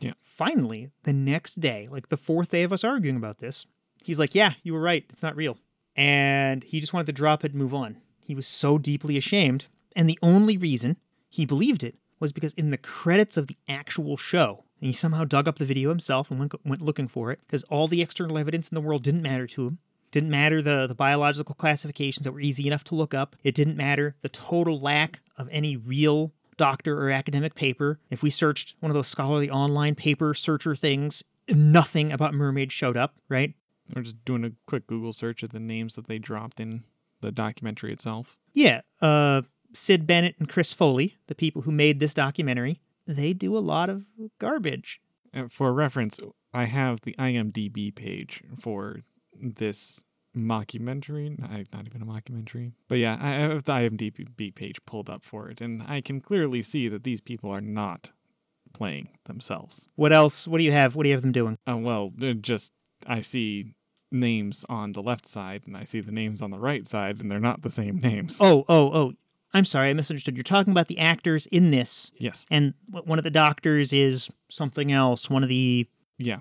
Speaker 2: Yeah.
Speaker 1: Finally, the next day, like the fourth day of us arguing about this, he's like, Yeah, you were right. It's not real. And he just wanted to drop it and move on. He was so deeply ashamed. And the only reason he believed it was because in the credits of the actual show, and he somehow dug up the video himself and went, went looking for it because all the external evidence in the world didn't matter to him. Didn't matter the, the biological classifications that were easy enough to look up. It didn't matter the total lack of any real doctor or academic paper. If we searched one of those scholarly online paper searcher things, nothing about mermaids showed up, right?
Speaker 2: Or just doing a quick Google search of the names that they dropped in the documentary itself.
Speaker 1: Yeah, uh, Sid Bennett and Chris Foley, the people who made this documentary, they do a lot of garbage.
Speaker 2: Uh, for reference, I have the IMDb page for this mockumentary. Not, not even a mockumentary. But yeah, I have the IMDb page pulled up for it, and I can clearly see that these people are not playing themselves.
Speaker 1: What else? What do you have? What do you have them doing?
Speaker 2: Uh, well, just I see names on the left side, and I see the names on the right side, and they're not the same names.
Speaker 1: Oh, oh, oh. I'm sorry, I misunderstood. You're talking about the actors in this,
Speaker 2: Yes.
Speaker 1: and one of the doctors is something else. One of the.
Speaker 2: Yeah.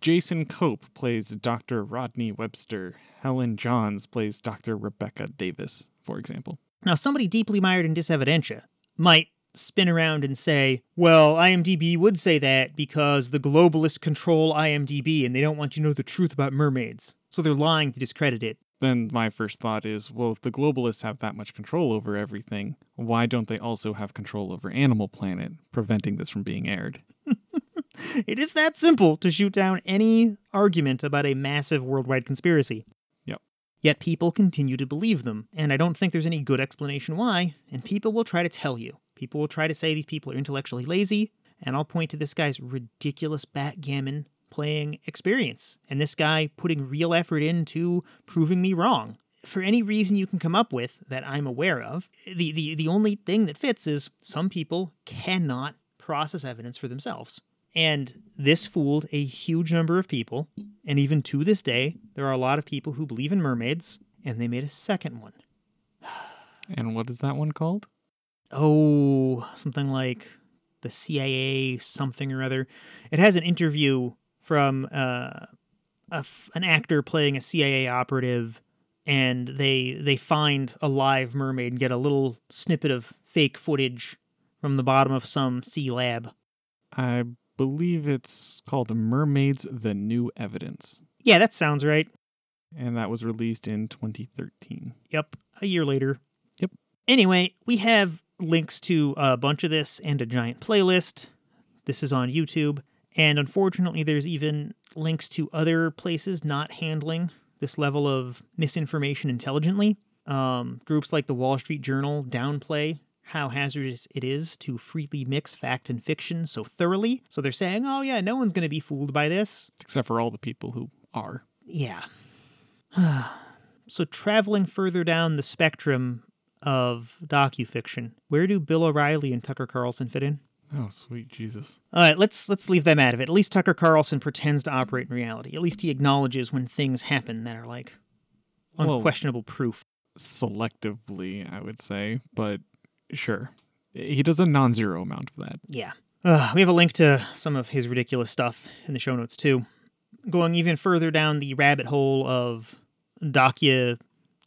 Speaker 2: Jason Cope plays Dr. Rodney Webster. Helen Johns plays Dr. Rebecca Davis, for example.
Speaker 1: Now, somebody deeply mired in dysevidentia might spin around and say, well, IMDb would say that because the globalists control IMDb and they don't want you to know the truth about mermaids. So they're lying to discredit it.
Speaker 2: Then my first thought is well, if the globalists have that much control over everything, why don't they also have control over Animal Planet, preventing this from being aired? [LAUGHS]
Speaker 1: It is that simple to shoot down any argument about a massive worldwide conspiracy.
Speaker 2: Yep.
Speaker 1: Yet people continue to believe them, and I don't think there's any good explanation why, and people will try to tell you. People will try to say these people are intellectually lazy, and I'll point to this guy's ridiculous backgammon playing experience, and this guy putting real effort into proving me wrong. For any reason you can come up with that I'm aware of, the, the, the only thing that fits is some people cannot process evidence for themselves. And this fooled a huge number of people. And even to this day, there are a lot of people who believe in mermaids, and they made a second one.
Speaker 2: And what is that one called?
Speaker 1: Oh, something like the CIA, something or other. It has an interview from uh, a f- an actor playing a CIA operative, and they they find a live mermaid and get a little snippet of fake footage from the bottom of some sea lab.
Speaker 2: I believe it's called Mermaids The New Evidence.
Speaker 1: Yeah, that sounds right.
Speaker 2: And that was released in 2013.
Speaker 1: Yep, a year later.
Speaker 2: Yep.
Speaker 1: Anyway, we have links to a bunch of this and a giant playlist. This is on YouTube. And unfortunately, there's even links to other places not handling this level of misinformation intelligently. Um, groups like the Wall Street Journal downplay how hazardous it is to freely mix fact and fiction so thoroughly. So they're saying, oh, yeah, no one's going to be fooled by this.
Speaker 2: Except for all the people who are.
Speaker 1: Yeah. [SIGHS] so traveling further down the spectrum of docufiction, where do Bill O'Reilly and Tucker Carlson fit in?
Speaker 2: Oh, sweet Jesus.
Speaker 1: All right, let's let's leave them out of it. At least Tucker Carlson pretends to operate in reality. At least he acknowledges when things happen that are like
Speaker 2: Well-
Speaker 1: unquestionable proof.
Speaker 2: Selectively, I would say, but sure. He does a non zero amount of that.
Speaker 1: Yeah. Uh, we have a link to some of his ridiculous stuff in the show notes too. Going even further down the rabbit hole of docu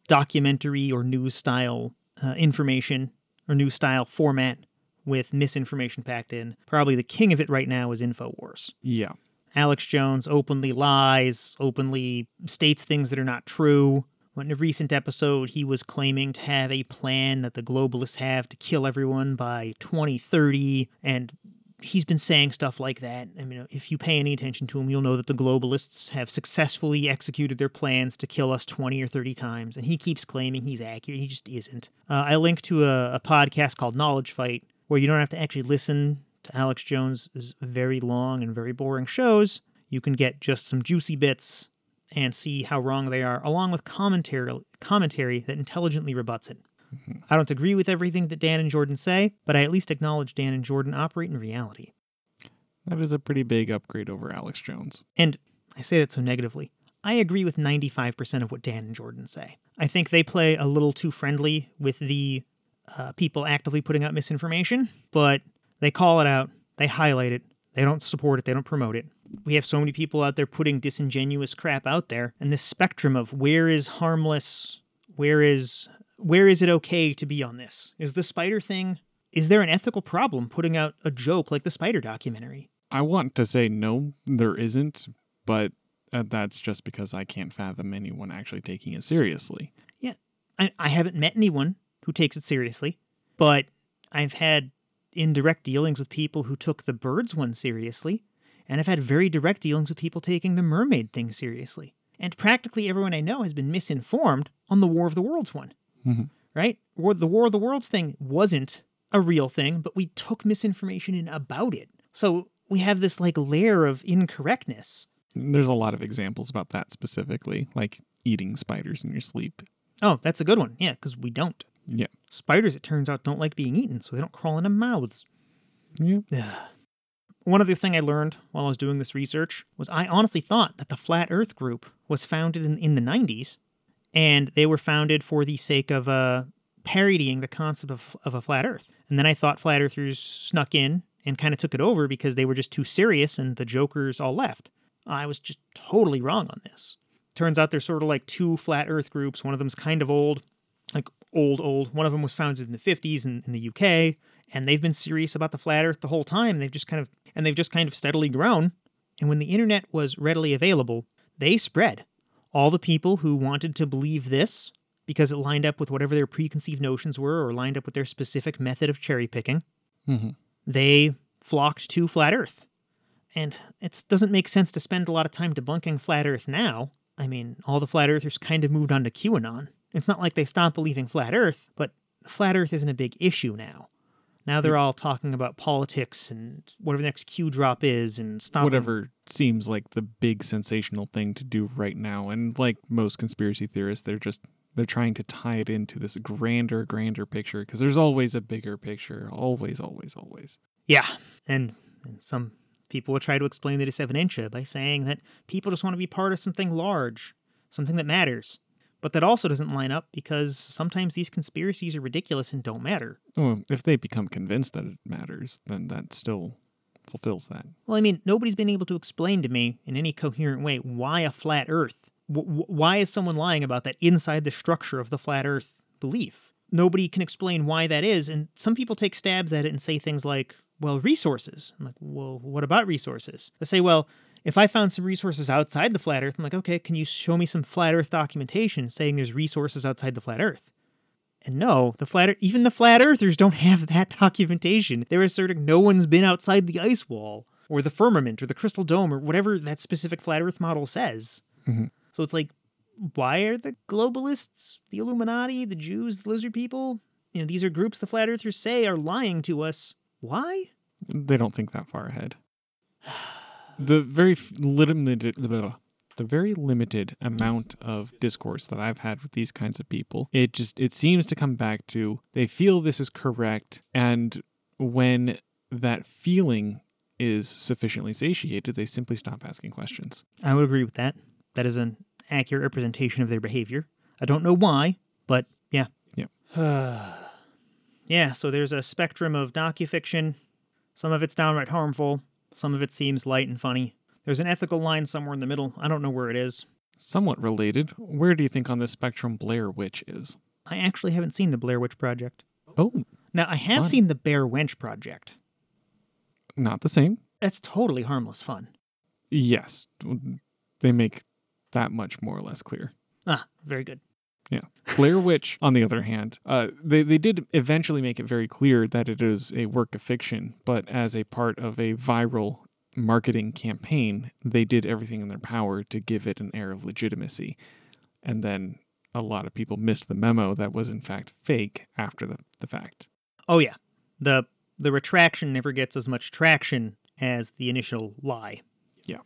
Speaker 1: documentary or news style uh, information or news style format with misinformation packed in. Probably the king of it right now is Infowars.
Speaker 2: Yeah.
Speaker 1: Alex Jones openly lies, openly states things that are not true. In a recent episode, he was claiming to have a plan that the globalists have to kill everyone by 2030, and he's been saying stuff like that. I mean, if you pay any attention to him, you'll know that the globalists have successfully executed their plans to kill us 20 or 30 times, and he keeps claiming he's accurate. He just isn't. Uh, I linked to a, a podcast called Knowledge Fight, where you don't have to actually listen to Alex Jones's very long and very boring shows. You can get just some juicy bits and see how wrong they are, along with commentary commentary that intelligently rebuts it. Mm-hmm. I don't agree with everything that Dan and Jordan say, but I at least acknowledge Dan and Jordan operate in reality.
Speaker 2: That is a pretty big upgrade over Alex Jones.
Speaker 1: And I say that so negatively. I agree with 95% of what Dan and Jordan say. I think they play a little too friendly with the uh, people actively putting out misinformation, but they call it out, they highlight it, they don't support it, they don't promote it. We have so many people out there putting disingenuous crap out there, and this spectrum of where is harmless, where is where is it okay to be on this? Is the spider thing is there an ethical problem putting out a joke like the spider documentary?
Speaker 2: I want to say no, there isn't, but uh, that's just because I can't fathom anyone actually taking it seriously.
Speaker 1: Yeah. I, I haven't met anyone who takes it seriously, but I've had indirect dealings with people who took the birds one seriously, and I've had very direct dealings with people taking the mermaid thing seriously. And practically everyone I know has been misinformed on the War of the Worlds one.
Speaker 2: Mhm.
Speaker 1: Right? Or the War of the Worlds thing wasn't a real thing, but we took misinformation in about it. So we have this like layer of incorrectness.
Speaker 2: There's a lot of examples about that specifically, like eating spiders in your sleep.
Speaker 1: Oh, that's a good one. Yeah, because we don't.
Speaker 2: Yeah.
Speaker 1: Spiders, it turns out, don't like being eaten, so they don't crawl into mouths.
Speaker 2: Yeah. [SIGHS]
Speaker 1: One other thing I learned while I was doing this research was I honestly thought that the Flat Earth group was founded in, in the 90s, and they were founded for the sake of uh, parodying the concept of, of a flat Earth. And then I thought flat earthers snuck in and kind of took it over because they were just too serious and the jokers all left. I was just totally wrong on this. Turns out there's sort of like two flat Earth groups. One of them's kind of old, like old, old. One of them was founded in the 50s in, in the UK, and they've been serious about the flat Earth the whole time. They've just kind of and they've just kind of steadily grown. And when the internet was readily available, they spread. All the people who wanted to believe this because it lined up with whatever their preconceived notions were or lined up with their specific method of cherry picking,
Speaker 2: Mhm.
Speaker 1: they flocked to flat Earth. And it doesn't make sense to spend a lot of time debunking flat Earth now. I mean, all the flat earthers kind of moved on to QAnon. It's not like they stopped believing flat earth, but flat earth isn't a big issue now. Now they're all talking about politics and whatever the next Q drop is and stop
Speaker 2: Whatever seems like the big sensational thing to do right now. And like most conspiracy theorists, they're just they're trying to tie it into this grander, grander picture because there's always a bigger picture. Always, always, always.
Speaker 1: Yeah, and, and some people will try to explain the dysevidentia by saying that people just want to be part of something large, something that matters. But that also doesn't line up because sometimes these conspiracies are ridiculous and don't matter.
Speaker 2: Well, if they become convinced that it matters, then that still fulfills that.
Speaker 1: Well, I mean, nobody's been able to explain to me in any coherent way why a flat Earth. W- why is someone lying about that inside the structure of the flat Earth belief? Nobody can explain why that is, and some people take stabs at it and say things like, "Well, resources." I'm like, "Well, what about resources?" They say, "Well." If I found some resources outside the flat earth, I'm like, okay, can you show me some flat earth documentation saying there's resources outside the flat earth? And no, the flat even the flat earthers don't [LAUGHS] have that documentation. They're asserting no one's been outside the ice wall or the firmament or the crystal dome or whatever that specific flat earth model says.
Speaker 2: Mm-hmm.
Speaker 1: So it's like why are the globalists, the Illuminati, the Jews, the lizard people, you know, these are groups the flat earthers say are lying to us. Why?
Speaker 2: They don't think that far ahead. [SIGHS] [SIGHS] [SIGHS] The very limited the very limited amount of discourse that I've had with these kinds of people, it just it seems to come back to they feel this is correct and when that feeling is sufficiently satiated, they simply stop asking questions.
Speaker 1: I would agree with that. That is an accurate representation of their behavior. I don't know why, but yeah.
Speaker 2: Yeah. [SIGHS]
Speaker 1: yeah, so there's a spectrum of docufiction. Some of it's downright harmful, some of it seems light and funny. There's an ethical line somewhere in the middle. I don't know where it is.
Speaker 2: Somewhat related, where do you think on this spectrum Blair Witch is?
Speaker 1: I actually haven't seen the Blair Witch Project.
Speaker 2: Oh,
Speaker 1: Now, I have
Speaker 2: Fun.
Speaker 1: seen the Bear Wench Project.
Speaker 2: not the same.
Speaker 1: That's totally harmless fun.
Speaker 2: Yes, they make that much more or less clear.
Speaker 1: Ah, very good.
Speaker 2: Yeah. Blair Witch, on the other hand, uh, they, they did eventually make it very clear that it is a work of fiction, but as a part of a viral marketing campaign, they did everything in their power to give it an air of legitimacy. And then a lot of people missed the memo that was in fact fake after the, the fact.
Speaker 1: Oh yeah. The the retraction never gets as much traction as the initial lie.
Speaker 2: Yeah.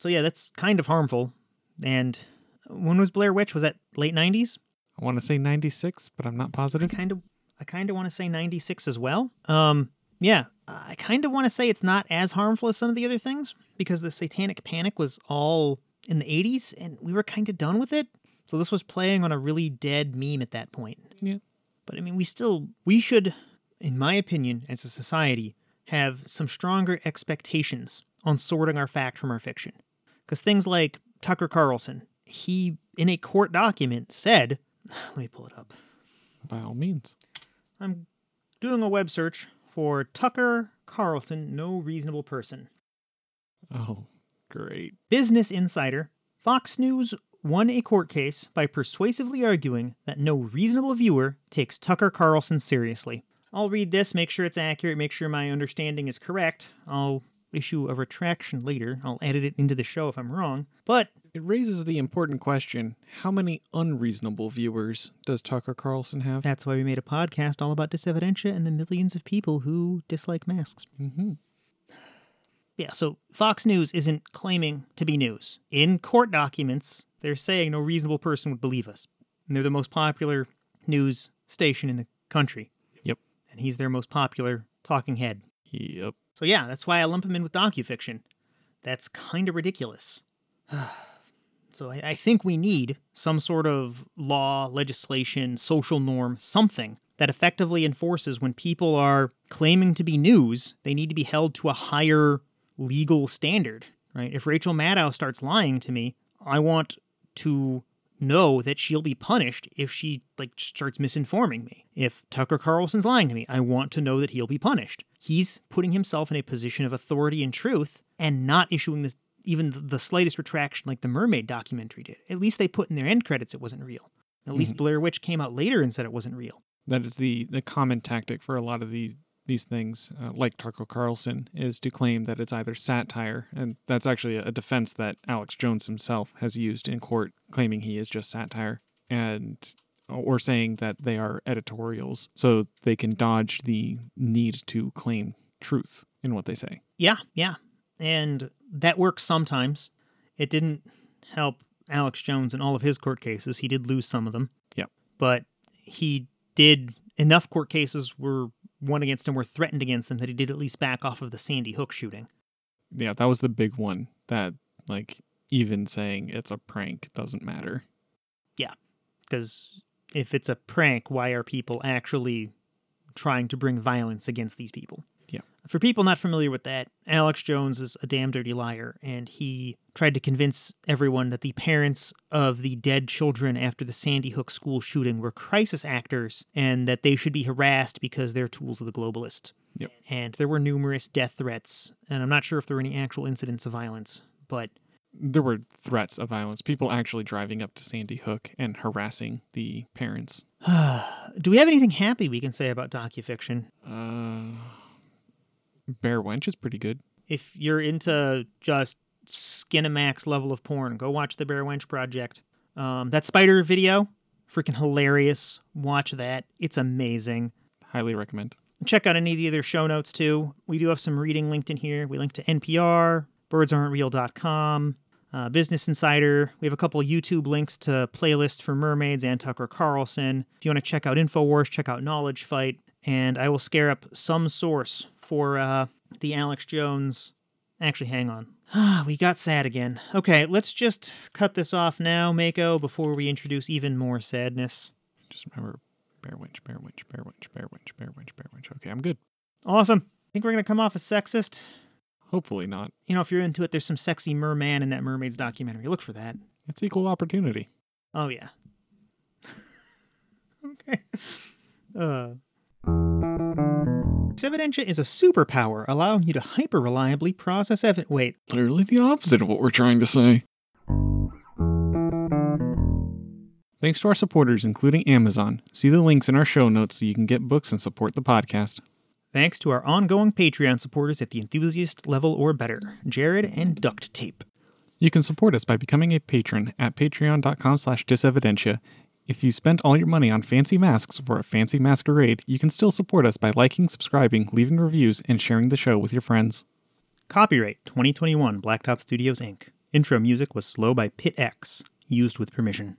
Speaker 1: So yeah, that's kind of harmful. And when was Blair Witch? Was that late 90s?
Speaker 2: I want to say 96, but I'm not positive.
Speaker 1: kind of I kind of want to say 96 as well. Um yeah, I kind of want to say it's not as harmful as some of the other things because the satanic panic was all in the 80s and we were kind of done with it. So this was playing on a really dead meme at that point.
Speaker 2: Yeah.
Speaker 1: But I mean, we still we should in my opinion as a society have some stronger expectations on sorting our fact from our fiction. Cuz things like Tucker Carlson, he in a court document said, [SIGHS] let me pull it up.
Speaker 2: By all means.
Speaker 1: I'm doing a web search for Tucker Carlson, no reasonable person.
Speaker 2: Oh, great.
Speaker 1: Business Insider Fox News won a court case by persuasively arguing that no reasonable viewer takes Tucker Carlson seriously. I'll read this, make sure it's accurate, make sure my understanding is correct. I'll issue a retraction later. I'll edit it into the show if I'm wrong. But
Speaker 2: It raises the important question how many unreasonable viewers does Tucker Carlson have?
Speaker 1: that's why we made a podcast all about Dysevidentia and the millions of people who dislike masks.
Speaker 2: Mm-hmm.
Speaker 1: Yeah, so Fox News isn't claiming to be news. In court documents, they're saying no reasonable person would believe us. And they're the most popular news station in the country.
Speaker 2: Yep.
Speaker 1: And he's their most popular talking head.
Speaker 2: Yep.
Speaker 1: So yeah, that's why I lump him in with docufiction. That's kind of ridiculous. [SIGHS] so I, I think we need some sort of law, legislation, social norm, something that effectively enforces when people are claiming to be news, they need to be held to a higher legal standard, right? If Rachel Maddow starts lying to me, I want to know that she'll be punished if she like starts misinforming me. If Tucker Carlson's lying to me, I want to know that he'll be punished. He's putting himself in a position of authority and truth and not issuing the, even the, the slightest retraction like the Mermaid documentary did. At least they put in their end credits it wasn't real. At least mm-hmm. Blair Witch came out later and said it wasn't real.
Speaker 2: That is the, the common tactic for a lot of these these things, uh, like Tucker Carlson, is to claim that it's either satire, and that's actually a defense that Alex Jones himself has used in court, claiming he is just satire, and or saying that they are editorials, so they can dodge the need to claim truth in what they say.
Speaker 1: Yeah, yeah. And that works sometimes. It didn't help Alex Jones in all of his court cases. He did lose some of them.
Speaker 2: Yep.
Speaker 1: But he did enough court cases were won against him, were threatened against him that he did at least back off of the Sandy Hook shooting.
Speaker 2: Yeah, that was the big one that like even saying it's a prank doesn't matter.
Speaker 1: Yeah, because if it's a prank, why are people actually trying to bring violence against these people? For people not familiar with that, Alex Jones is a damn dirty liar, and he tried to convince everyone that the parents of the dead children after the Sandy Hook school shooting were crisis actors and that they should be harassed because they're tools of the globalist.
Speaker 2: Yep.
Speaker 1: And there were numerous death threats, and I'm not sure if there were any actual incidents of violence, but
Speaker 2: There were threats of violence, people actually driving up to Sandy Hook and harassing the parents. [SIGHS]
Speaker 1: do we have anything happy we can say about docufiction?
Speaker 2: Uh, Bear Wench is pretty good.
Speaker 1: if you're into just Skinemax level of porn, go watch the Bear Wench Project. Um, that spider video, freaking hilarious. Watch that. It's amazing.
Speaker 2: Highly recommend.
Speaker 1: Check out any of the other show notes too. We do have some reading linked in here. We link to NPR, birdsaren'treal.com, uh, Business Insider. We have a couple YouTube links to playlists for mermaids and Tucker Carlson. If you want to check out InfoWars, check out Knowledge Fight. And I will scare up some source for uh, the Alex Jones. Actually, hang on. Ah, we got sad again. Okay, let's just cut this off now, Mako, before we introduce even more sadness.
Speaker 2: Just remember Bear Wench, Bear Wench, Bear Wench, Bear Wench, Bear Wench, Bear Wench. Okay, I'm good.
Speaker 1: Awesome. I Think we're going to come off as sexist?
Speaker 2: Hopefully not.
Speaker 1: you know, if you're into it, there's some sexy merman in that mermaids documentary. Look for that.
Speaker 2: It's equal opportunity.
Speaker 1: Oh yeah. [LAUGHS] okay. Uh. Evidentia is a superpower allowing you to hyper reliably process evidence. Wait,
Speaker 2: Literally the opposite of what we're trying to say. Thanks to our supporters, including Amazon. See the links in our show notes so you can get books and support the podcast.
Speaker 1: thanks to our ongoing Patreon supporters at the enthusiast level or better, Jared and Duct Tape.
Speaker 2: You can support us by becoming a patron at patreon.com slash dysevidentia. If you spent all your money on fancy masks for a fancy masquerade, you can still support us by liking, subscribing, leaving reviews, and sharing the show with your friends.
Speaker 1: Copyright 2021 Blacktop Studios Inc. Intro music was Slow by Pit X, used with permission.